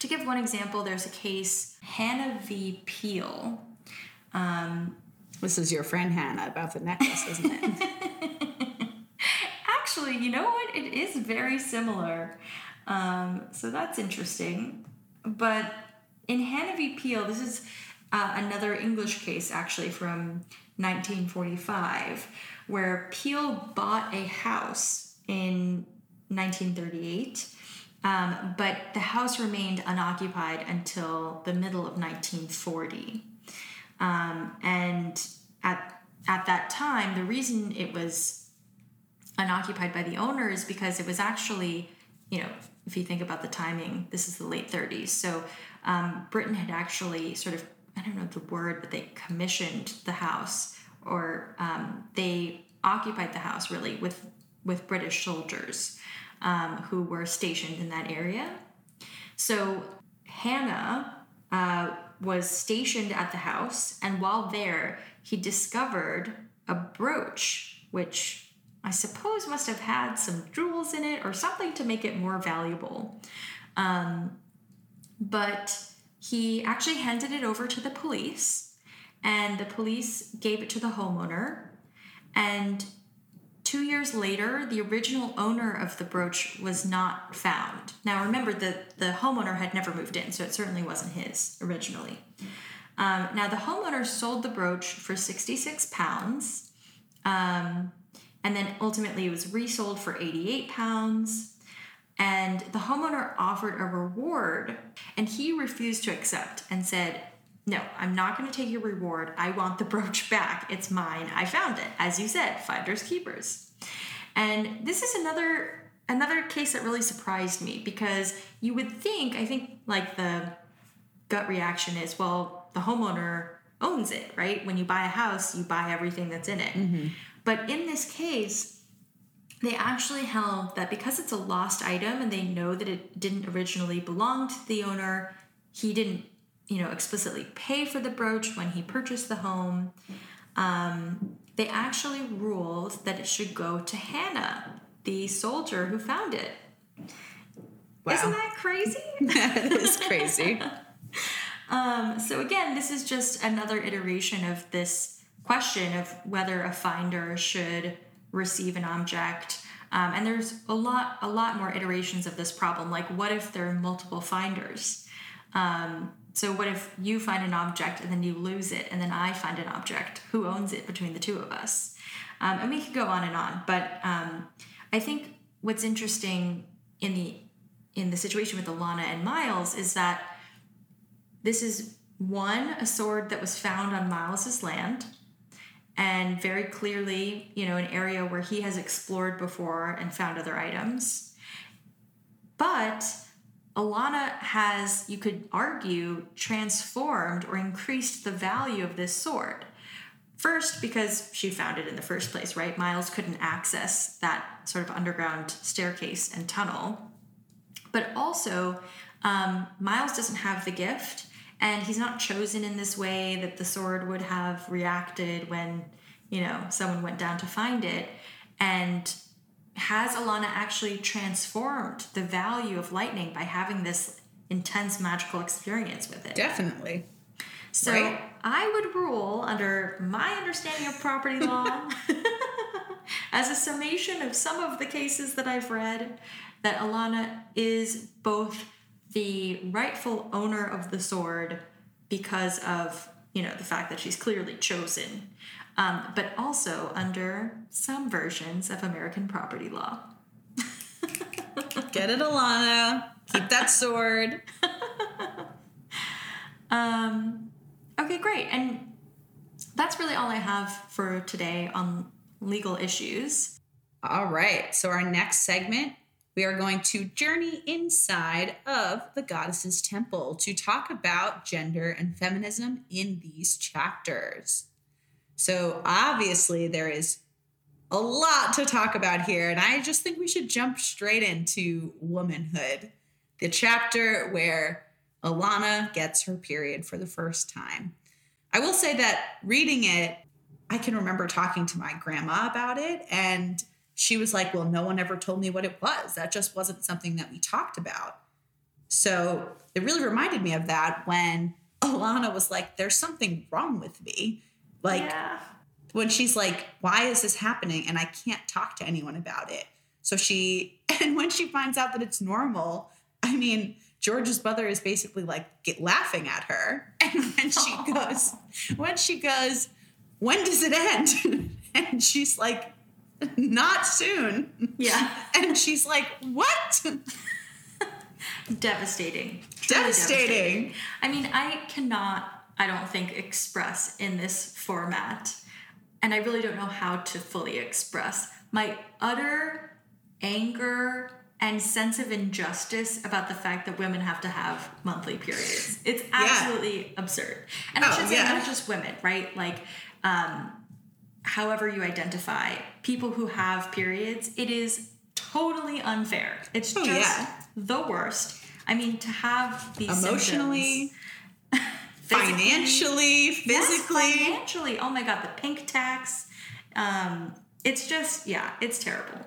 To give one example, there's a case, Hannah v. Peel. Um, this is your friend Hannah about the necklace, isn't it? [laughs] Actually, you know what? It is very similar. Um, so that's interesting. But in Hannah v. Peel, this is uh, another English case actually from 1945, where Peel bought a house in 1938. Um, but the house remained unoccupied until the middle of 1940. Um, and at, at that time, the reason it was unoccupied by the owner is because it was actually, you know, if you think about the timing, this is the late 30s. So um, Britain had actually sort of, I don't know the word, but they commissioned the house or um, they occupied the house really with, with British soldiers um, who were stationed in that area. So Hannah uh, was stationed at the house, and while there, he discovered a brooch, which I suppose must have had some jewels in it or something to make it more valuable. Um, but he actually handed it over to the police, and the police gave it to the homeowner. And two years later, the original owner of the brooch was not found. Now, remember that the homeowner had never moved in, so it certainly wasn't his originally. Um, now, the homeowner sold the brooch for 66 pounds. Um, and then ultimately it was resold for 88 pounds and the homeowner offered a reward and he refused to accept and said no i'm not going to take your reward. I want the brooch back. It's mine. I found it. As you said finders keepers. And this is another another case that really surprised me because you would think i think like the gut reaction is well the homeowner owns it right? When you buy a house you buy everything that's in it. Mm-hmm. But in this case, they actually held that because it's a lost item and they know that it didn't originally belong to the owner, he didn't you know, explicitly pay for the brooch when he purchased the home. Um, they actually ruled that it should go to Hannah, the soldier who found it. Wow. Isn't that crazy? [laughs] that is crazy. [laughs] Um, so again, this is just another iteration of this question of whether a finder should receive an object. Um, and there's a lot, a lot more iterations of this problem. Like, what if there are multiple finders? Um, so what if you find an object and then you lose it, and then I find an object? Who owns it between the two of us? Um, and we could go on and on. But um, I think what's interesting in the in the situation with Alanna and Myles is that this is one a sword that was found on Myles's land, and very clearly, you know, an area where he has explored before and found other items. But Alanna has, you could argue, transformed or increased the value of this sword. First, because she found it in the first place, right? Myles couldn't access that sort of underground staircase and tunnel. But also, um, Myles doesn't have the gift, and he's not chosen in this way that the sword would have reacted when, you know, someone went down to find it. And has Alanna actually transformed the value of lightning by having this intense magical experience with it? Definitely. So Right. I would rule, under my understanding of property law, [laughs] as a summation of some of the cases that I've read, that Alanna is both the rightful owner of the sword because of you know the fact that she's clearly chosen, um, but also under some versions of American property law. Get it, Alanna. Keep that sword. Um, okay, great. And that's really all I have for today on legal issues. All right. So, our next segment, we are going to journey inside of the goddess's temple to talk about gender and feminism in these chapters. So, obviously, there is a lot to talk about here, and I just think we should jump straight into womanhood, the chapter where Alanna gets her period for the first time. I will say that reading it, I can remember talking to my grandma about it, and she was like, Well, no one ever told me what it was. That just wasn't something that we talked about. So it really reminded me of that when Alanna was like, There's something wrong with me. Like, yeah. when she's like, Why is this happening? And I can't talk to anyone about it. So she, [laughs] and when she finds out that it's normal, I mean, George's mother is basically like get, laughing at her. [laughs] And when she goes, when she goes, when does it end? [laughs] and she's like, not soon. Yeah. And she's like, what? devastating. Truly Devastating. I mean, I cannot, I don't think, express in this format, and I really don't know how to fully express my utter anger and sense of injustice about the fact that women have to have monthly periods. It's absolutely absurd. And I Oh, should say yeah. not just women, right? Like, um, however you identify people who have periods, it is totally unfair. It's Oh, just yeah. the worst. I mean, to have these Emotionally, symptoms, [laughs] physically- financially, Yes, physically. financially. Oh my god, the pink tax. Um, it's just yeah, it's terrible,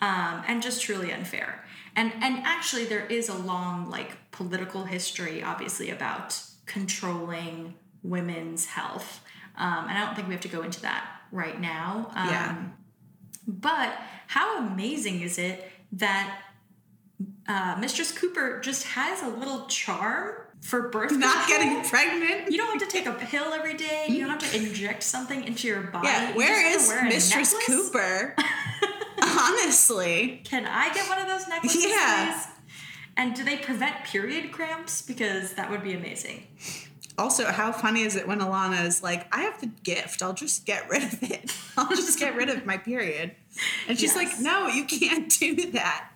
um, and just truly unfair. And and actually, there is a long like political history, obviously, about controlling women's health. Um, and I don't think we have to go into that right now. Um, Yeah. But how amazing is it that uh, Mistress Cooper just has a little charm for birth Not control? getting pregnant. You don't have to take a pill every day. You don't have to inject something into your body. Yeah, where is have to wear a Mistress necklace? Cooper? [laughs] Honestly. Can I get one of those necklaces, Yeah. please? And do they prevent period cramps? Because that would be amazing. Also, how funny is it when Alanna is like, I have the gift. I'll just get rid of it. [laughs] I'll just get rid of my period. And she's like, no, you can't do that.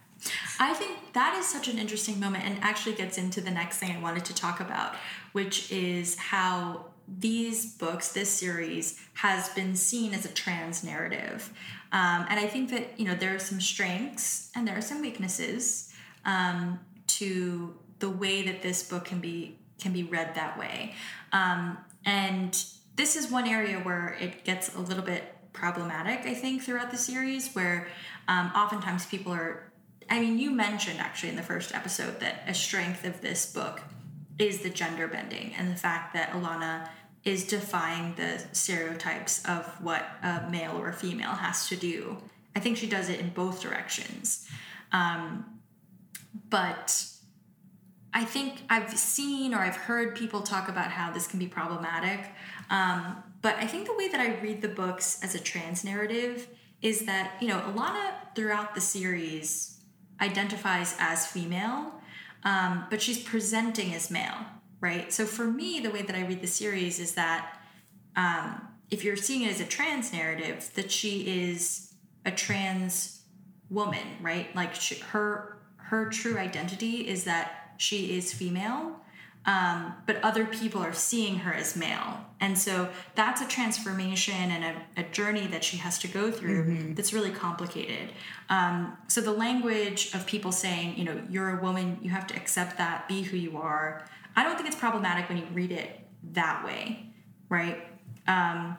I think that is such an interesting moment and actually gets into the next thing I wanted to talk about, which is how these books, this series, has been seen as a trans narrative. Um, and I think that, you know, there are some strengths and there are some weaknesses um, to the way that this book can be can be read that way. Um, and this is one area where it gets a little bit problematic, I think, throughout the series, where um, oftentimes people are. I mean, you mentioned actually in the first episode that a strength of this book is the gender bending and the fact that Alanna is defying the stereotypes of what a male or a female has to do. I think she does it in both directions. Um, but I think I've seen or I've heard people talk about how this can be problematic. Um, but I think the way that I read the books as a trans narrative is that, you know, Alanna throughout the series identifies as female, um, but she's presenting as male, right? So for me, the way that I read the series is that um, if you're seeing it as a trans narrative, that she is a trans woman, right? Like she, her her true identity is that she is female, um, but other people are seeing her as male. And so that's a transformation and a, a journey that she has to go through that's really complicated. Um, so the language of people saying, you know, you're a woman, you have to accept that, be who you are, I don't think it's problematic when you read it that way, right? Um,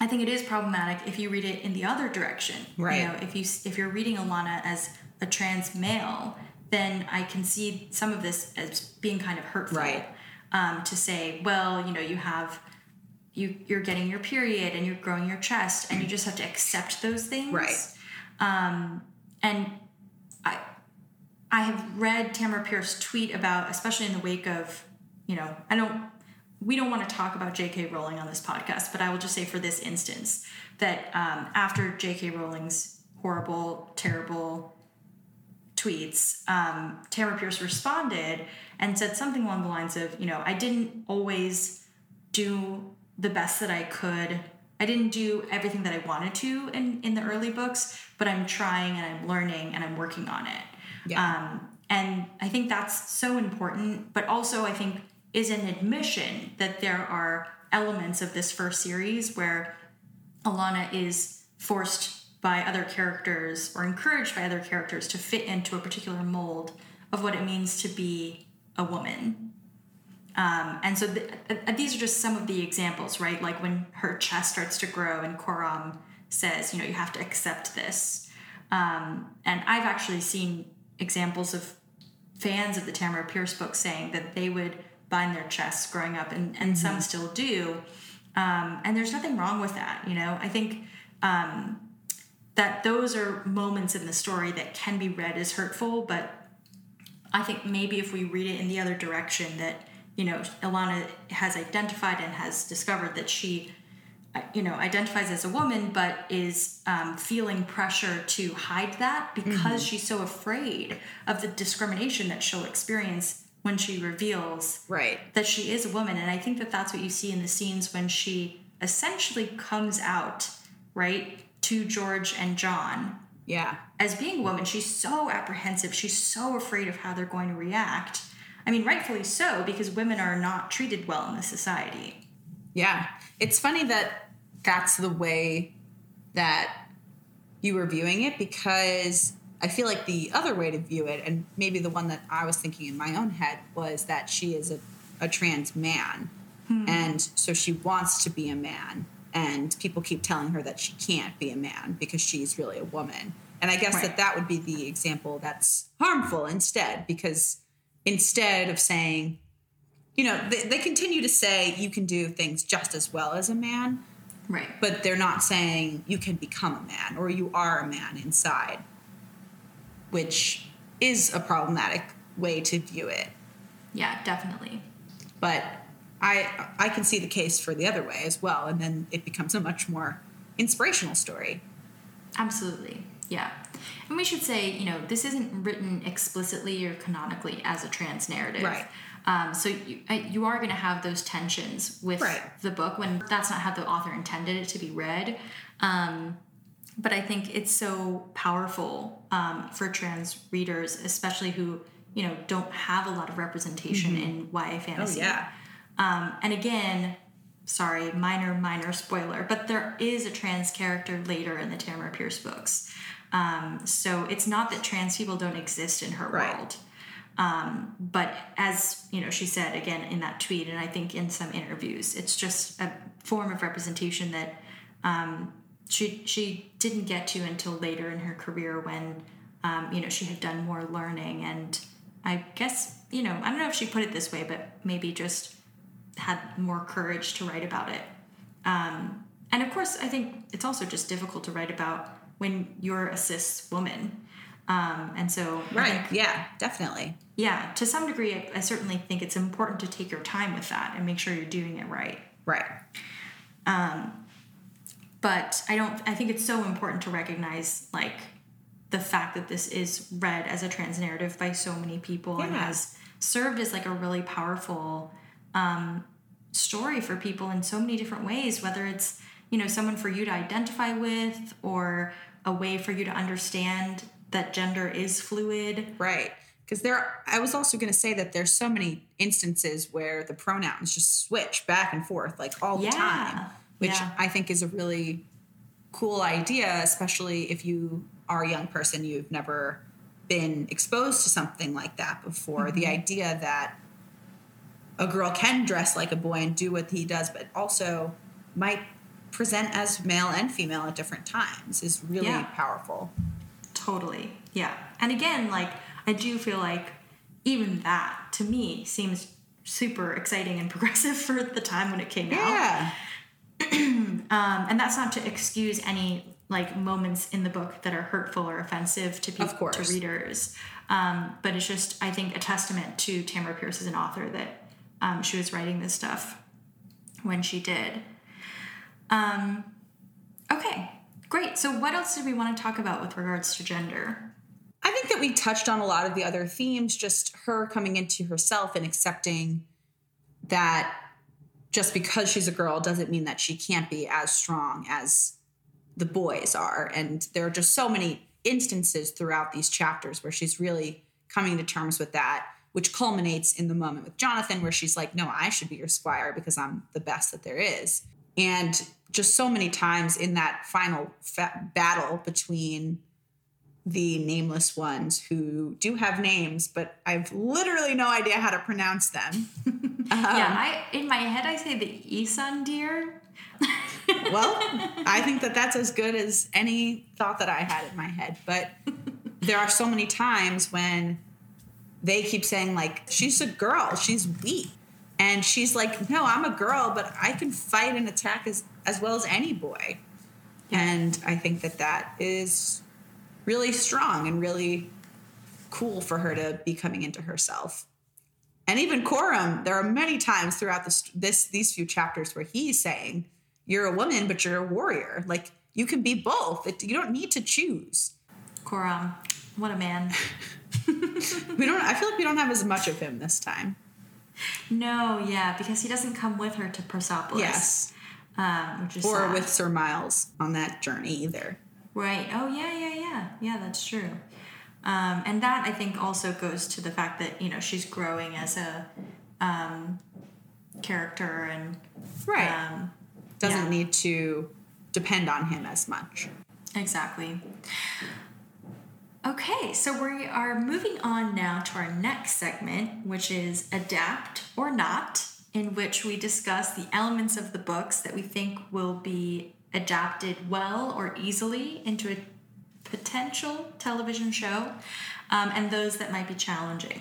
I think it is problematic if you read it in the other direction. Right. You know, if you if you're reading Alanna as a trans male, then I can see some of this as being kind of hurtful. Right. Um, to say, well, you know, you have you you're getting your period and you're growing your chest, and you just have to accept those things. Right. Um, and I I have read Tamora Pierce tweet about, especially in the wake of, you know, I don't we don't want to talk about J.K. Rowling on this podcast, but I will just say for this instance that um, after J.K. Rowling's horrible, terrible tweets, um, Tamora Pierce responded and said something along the lines of, you know, I didn't always do the best that I could. I didn't do everything that I wanted to in, in the early books, but I'm trying and I'm learning and I'm working on it. Yeah. Um, and I think that's so important, but also I think is an admission that there are elements of this first series where Alanna is forced by other characters or encouraged by other characters to fit into a particular mold of what it means to be a woman. Um, and so th- these are just some of the examples, right? Like when her chest starts to grow and Coram says, you know, you have to accept this. Um, and I've actually seen examples of fans of the Tamora Pierce book saying that they would bind their chests growing up, and, and some still do. Um, and there's nothing wrong with that, you know. I think um, that those are moments in the story that can be read as hurtful, but I think maybe if we read it in the other direction, that you know, Alanna has identified and has discovered that she, uh, you know, identifies as a woman, but is um, feeling pressure to hide that because she's so afraid of the discrimination that she'll experience when she reveals Right. that she is a woman. And I think that that's what you see in the scenes when she essentially comes out, right, to George and John Yeah. as being a woman. She's so apprehensive. She's so afraid of how they're going to react. I mean, rightfully so, because women are not treated well in this society. Yeah. It's funny that that's the way that you were viewing it because I feel like the other way to view it, and maybe the one that I was thinking in my own head, was that she is a, a trans man. Hmm. And so she wants to be a man. And people keep telling her that she can't be a man because she's really a woman. And I guess Right. that that would be the example that's harmful instead, because instead of saying, you know, they, they continue to say you can do things just as well as a man, Right. but they're not saying you can become a man or you are a man inside, which is a problematic way to view it. Yeah, definitely. But I I can see the case for the other way as well, and then it becomes a much more inspirational story. Absolutely. Yeah. And we should say, you know, this isn't written explicitly or canonically as a trans narrative. Right. Um, so you, uh, you are going to have those tensions with Right. the book when that's not how the author intended it to be read. Um, but I think it's so powerful um, for trans readers, especially who, you know, don't have a lot of representation in YA fantasy. Um, and again, sorry, minor, minor spoiler, but there is a trans character later in the Tamora Pierce books. Um, so it's not that trans people don't exist in her Right. world. Um, but as you know, she said again in that tweet, and I think in some interviews, it's just a form of representation that um, she she didn't get to until later in her career when um, you know she had done more learning and I guess you know I don't know if she put it this way, but maybe just had more courage to write about it. Um, and of course, I think it's also just difficult to write about when you're a cis woman. Um, and so, Right. think- Yeah, definitely. yeah, to some degree, I, I certainly think it's important to take your time with that and make sure you're doing it right. Right. but I don't. I think it's so important to recognize like the fact that this is read as a trans narrative by so many people and has served as like a really powerful um, story for people in so many different ways. Whether it's you know someone for you to identify with or a way for you to understand that gender is fluid. Right. Because there, I was also going to say that there's so many instances where the pronouns just switch back and forth like all the Yeah. time, which Yeah. I think is a really cool idea, especially if you are a young person, you've never been exposed to something like that before. The idea that a girl can dress like a boy and do what he does, but also might present as male and female at different times is really Yeah. powerful. Totally. Yeah. And again, like, I do feel like even that to me seems super exciting and [laughs] progressive for the time when it came out. Yeah. [clears throat] Um, and that's not to excuse any like moments in the book that are hurtful or offensive to people, Of to readers. Um, but it's just, I think, a testament to Tamora Pierce as an author that um, she was writing this stuff when she did. Um, okay, great. So, what else did we want to talk about with regards to gender? I think that we touched on a lot of the other themes, just her coming into herself and accepting that just because she's a girl doesn't mean that she can't be as strong as the boys are. And there are just so many instances throughout these chapters where she's really coming to terms with that, which culminates in the moment with Jonathan, where she's like, No, I should be your squire because I'm the best that there is. And just so many times in that final fa- battle between the nameless ones who do have names, but I've literally no idea how to pronounce them. [laughs] yeah, um, I in my head I say the Isan deer. [laughs] Well, I think that that's as good as any thought that I had in my head. But there are so many times when they keep saying, like, she's a girl, she's weak. And she's like, no, I'm a girl, but I can fight and attack as, as well as any boy. And I think that that is really strong and really cool for her to be coming into herself. And even Coram, there are many times throughout this, this these few chapters where he's saying, "You're a woman, but you're a warrior. Like you can be both. It, you don't need to choose." Coram, what a man. [laughs] We don't. I feel like we don't have as much of him this time. No, yeah, because he doesn't come with her to Persopolis. Yes, Um, or sad. with Sir Myles on that journey either. Right. Oh, yeah, yeah, yeah. Yeah, that's true. Um, and that I think also goes to the fact that you know she's growing as a um, character and Right. um, Doesn't yeah. need to depend on him as much. exactly. Okay, so we are moving on now to our next segment, which is adapt or not, in which we discuss the elements of the books that we think will be adapted well or easily into a potential television show, um, and those that might be challenging.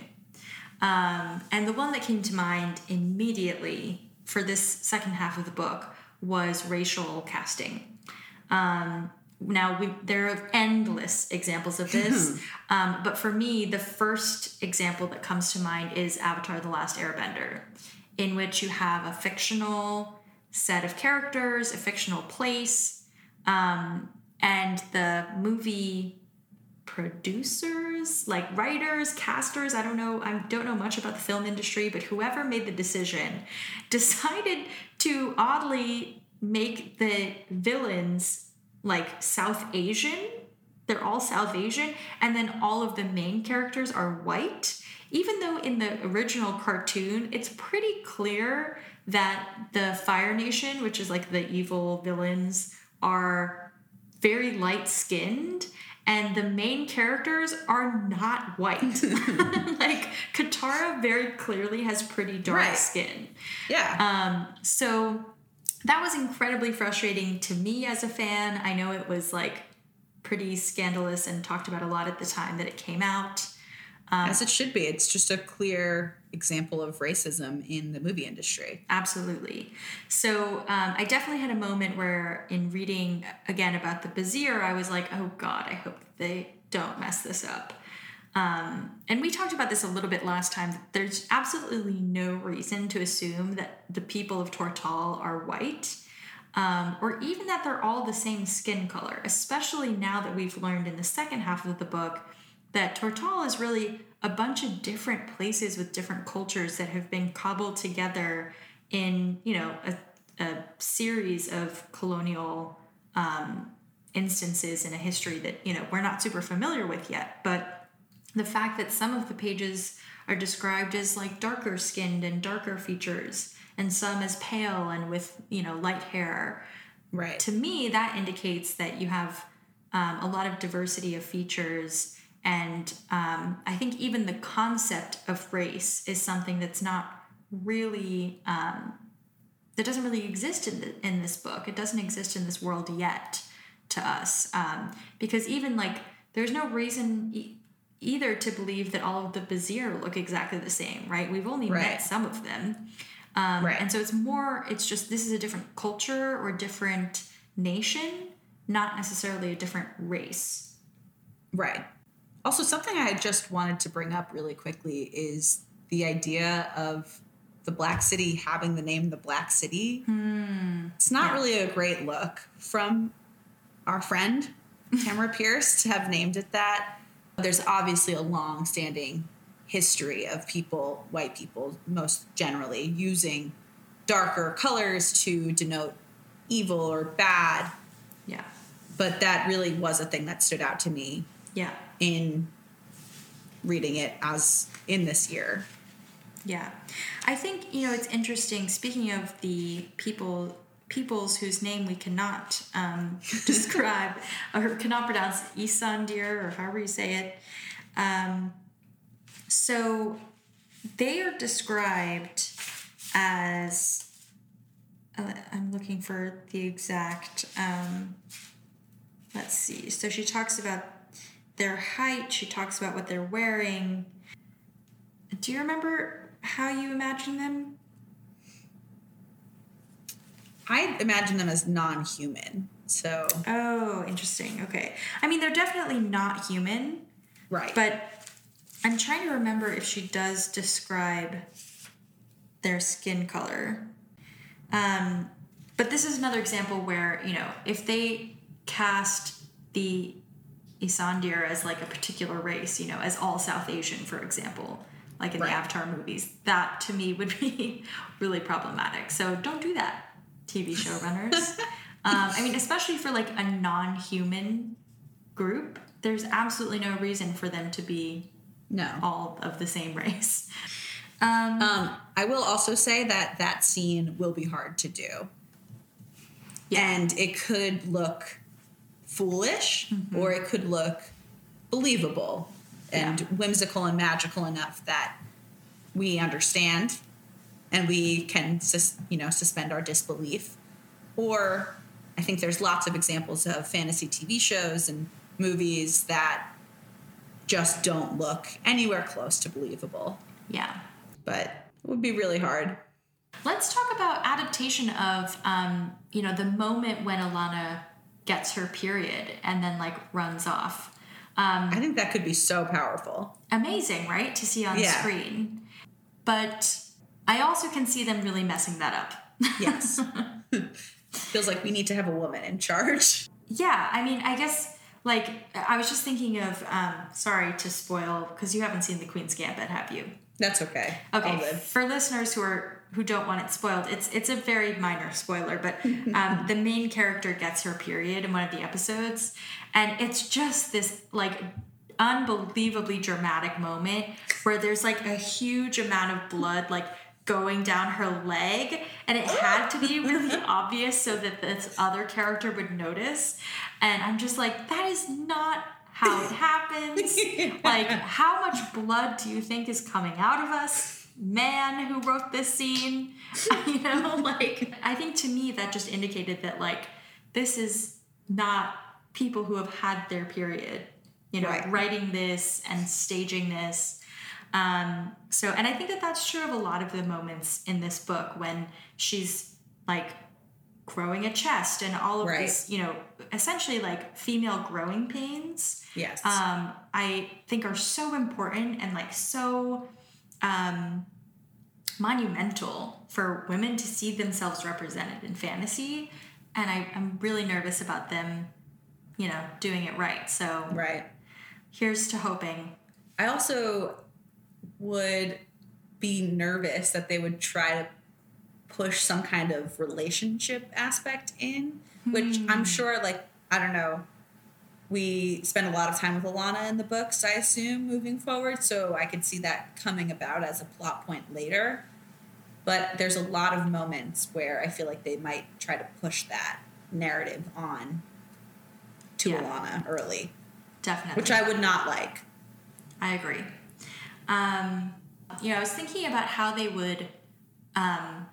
Um, and the one that came to mind immediately for this second half of the book was racial casting. Um, now we there are endless examples of this, um, but for me, the first example that comes to mind is Avatar: The Last Airbender, in which you have a fictional set of characters, a fictional place, um, and the movie producers like writers casters i don't know i don't know much about the film industry but whoever made the decision [laughs] decided to oddly make the villains like south asian they're all south asian and then all of the main characters are white even though in the original cartoon it's pretty clear that the fire nation which is like the evil villains are very light skinned and the main characters are not white. [laughs] like Katara very clearly has pretty dark Right. skin. Yeah. Um, so that was incredibly frustrating to me as a fan. I know it was like pretty scandalous and talked about a lot at the time that it came out. As it should be. It's just a clear example of racism in the movie industry. Absolutely. So um, I definitely had a moment where, in reading again about the Bazhir, I was like, oh God, I hope they don't mess this up. Um, and we talked about this a little bit last time. There's absolutely no reason to assume that the people of Tortall are white. Um, or even that they're all the same skin color, especially now that we've learned in the second half of the book that Tortall is really a bunch of different places with different cultures that have been cobbled together in, you know, a, a series of colonial um, instances in a history that, you know, we're not super familiar with yet. But the fact that some of the pages are described as like darker skinned and darker features, and some as pale and with, you know, light hair Right. to me that indicates that you have um, a lot of diversity of features and um, i think even the concept of race is something that's not really um, that doesn't really exist in, the, in this book it doesn't exist in this world yet to us um, because even like there's no reason either to believe that all of the Bazhir look exactly the same right we've only Right. met some of them um, Right. And so it's more, it's just this is a different culture or different nation, not necessarily a different race. Right. Also, something I just wanted to bring up really quickly is the idea of the Black City having the name the Black City. It's not Yeah. really a great look from our friend Tamora Pierce to have named it that. There's obviously a long standing history of people, white people most generally, using darker colors to denote evil or bad. Yeah. But that really was a thing that stood out to me Yeah. in reading it as in this year. Yeah. I think, you know, it's interesting. Speaking of the people, peoples whose name we cannot um, [laughs] describe or cannot pronounce Ysandir or however you say it. Um, so they are described as uh, I'm looking for the exact. Um, let's see. So she talks about their height. She talks about what they're wearing. Do you remember how you imagine them? I imagine them as non-human. So Oh, interesting. Okay. I mean, they're definitely not human, right, but I'm trying to remember if she does describe their skin color. Um, but this is another example where, you know, if they cast the Ysandir as like a particular race, you know, as all South Asian, for example, like in Right. the Avatar movies, that to me would be [laughs] really problematic. So don't do that, TV showrunners. [laughs] um, I mean, especially for like a non human group, there's absolutely no reason for them to be no. all of the same race. Um, Um, I will also say that that scene will be hard to do, and it could look foolish or it could look believable and Yeah. whimsical and magical enough that we understand and we can sus- you know suspend our disbelief or i think there's lots of examples of fantasy tv shows and movies that just don't look anywhere close to believable yeah. but it would be really hard Let's talk about adaptation of, um, you know, the moment when Alanna gets her period and then like runs off. Um, i think that could be so powerful amazing, right? To see on Yeah. screen. But I also can see them really messing that up. yes [laughs] feels like we need to have a woman in charge yeah, I mean, I guess like I was just thinking of um, sorry to spoil because you haven't seen the Queen's Gambit, have you? that's okay Okay, for listeners who are who don't want it spoiled, it's it's a very minor spoiler, but um, [laughs] the main character gets her period in one of the episodes, and it's just this like unbelievably dramatic moment where there's like a huge amount of blood like going down her leg and it had to be really [laughs] obvious so that this other character would notice and i'm just like that is not how it happens. like, how much blood do you think is coming out of us? Man who wrote this scene. [laughs] You know, like, I think to me that just indicated that, like, this is not people who have had their period, you know, Right. writing this and staging this. Um, so, and I think that that's true of a lot of the moments in this book when she's like growing a chest and all of Right. this, you know, essentially like female growing pains Yes. um, I think are so important and like so um, monumental for women to see themselves represented in fantasy. And I, I'm really nervous about them, you know, doing it right. So right. here's to hoping. I also would be nervous that they would try to push some kind of relationship aspect in, which hmm. I'm sure, like, I don't know. We spend a lot of time with Alanna in the books, I assume, moving forward. So I could see that coming about as a plot point later. But there's a lot of moments where I feel like they might try to push that narrative on to Yeah. Alanna early, Definitely. which I would not like. I agree. Um, you know, I was thinking about how they would um,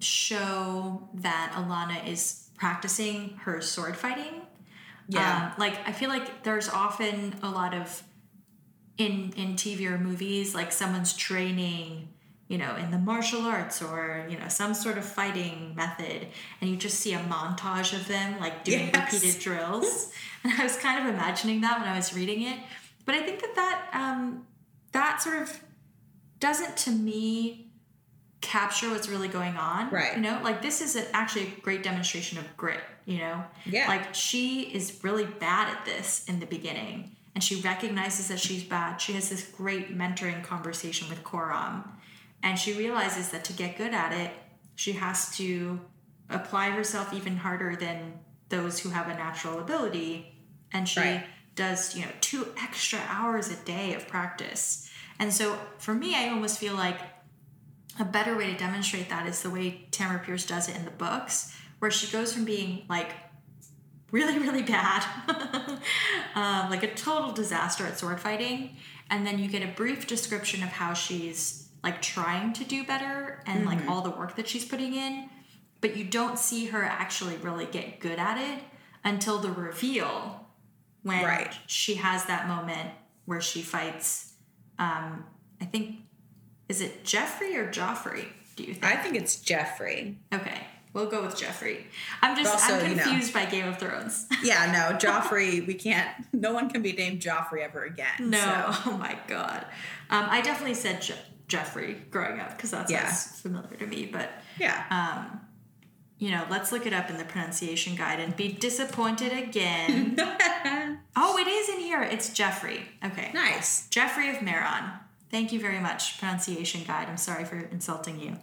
show that Alanna is practicing her sword fighting. Yeah. Um, like I feel like there's often a lot of in in TV or movies, like someone's training, you know, in the martial arts or you know some sort of fighting method, and you just see a montage of them like doing Yes. repeated drills. [laughs] And I was kind of imagining that when I was reading it, but I think that that um, that sort of doesn't to me capture what's really going on. Right. You know, like this is a, actually a great demonstration of grit. You know. Yeah. Like she is really bad at this in the beginning, and she recognizes that she's bad. She has this great mentoring conversation with Coram, and she realizes that to get good at it, she has to apply herself even harder than those who have a natural ability. And she Right. does, you know, two extra hours a day of practice. And so for me, I almost feel like a better way to demonstrate that is the way Tamora Pierce does it in the books, where she goes from being like really, [laughs] really bad, [laughs] um, like a total disaster at sword fighting, and then you get a brief description of how she's like trying to do better and like all the work that she's putting in, but you don't see her actually really get good at it until the reveal when Right. she has that moment where she fights. Um, I think is it Jeffrey or Joffrey? Do you think? I think it's Jeffrey. Okay, we'll go with Jeffrey. I'm just Also, I'm you know- confused by Game of Thrones. [laughs] Yeah, no, Joffrey, we can't, no one can be named Joffrey ever again. no, so. [laughs] oh my god. Um, I definitely said Je- Jeffrey growing up because that's Yeah. familiar to me. But Yeah. um, you know, let's look it up in the pronunciation guide and be disappointed again. [laughs] oh, it is in here. It's Jeffrey. Okay. nice. Jeffrey of Meron. Thank you very much, pronunciation guide. I'm sorry for insulting you.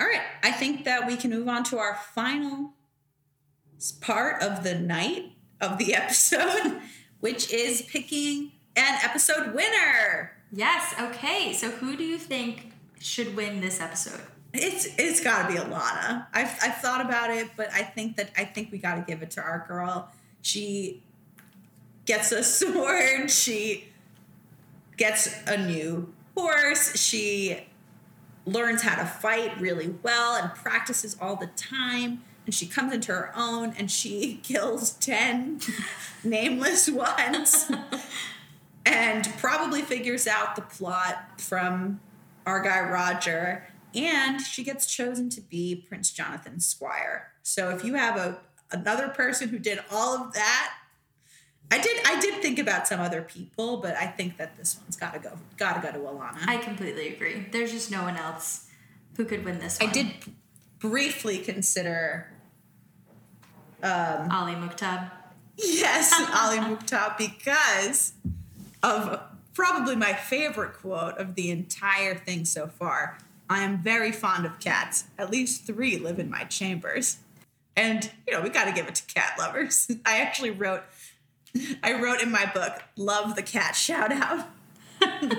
All right. I think that we can move on to our final part of the night of the [laughs] episode, which is picking an episode winner. Yes. Okay. So, who do you think should win this episode? It's it's got to be Alanna. I've I've thought about it, but I think that I think we got to give it to our girl. She gets a [laughs] sword. She gets a new horse. She learns how to fight really well and practices all the time. And she comes into her own and she [laughs] kills 10 [laughs] nameless ones and probably figures out the plot from our guy Roger. And she gets chosen to be Prince Jonathan's squire. So if you have a another person who did all of that, I did I did think about some other people, but I think that this one's gotta go gotta go to Alanna. I completely agree. There's just no one else who could win this I did briefly consider um, Ali Mukhtab. yes, [laughs] Ali Mukhtab because of probably my favorite quote of the entire thing so far. I am very fond of cats. At least three live in my chambers. And, you know, we got to give it to cat lovers. [laughs] I actually wrote, I wrote in my book, love the cat shout out. [laughs]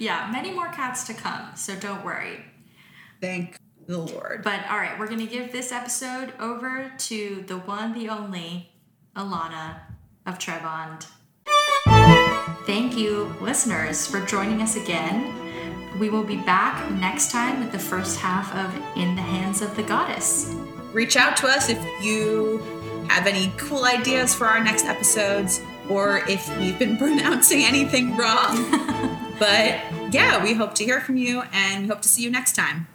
Yeah, many more cats to come, so don't worry. Thank the Lord. But all right, we're going to give this episode over to the one, the only Alanna. of Trebond. Thank you, listeners, for joining us again. We will be back next time with the first half of In the Hands of the Goddess. Reach out to us if you have any cool ideas for our next episodes or if we've been [laughs] pronouncing anything wrong. [laughs] but yeah, we hope to hear from you and we hope to see you next time.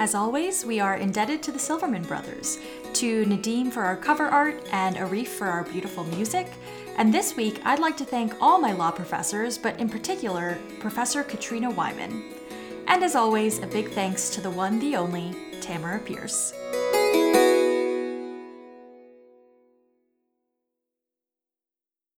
As always, we are indebted to the Silverman Brothers, to Nadim for our cover art, and Arif for our beautiful music. And this week, I'd like to thank all my law professors, but in particular, Professor Katrina Wyman. And as always, a big thanks to the one, the only, Tamora Pierce.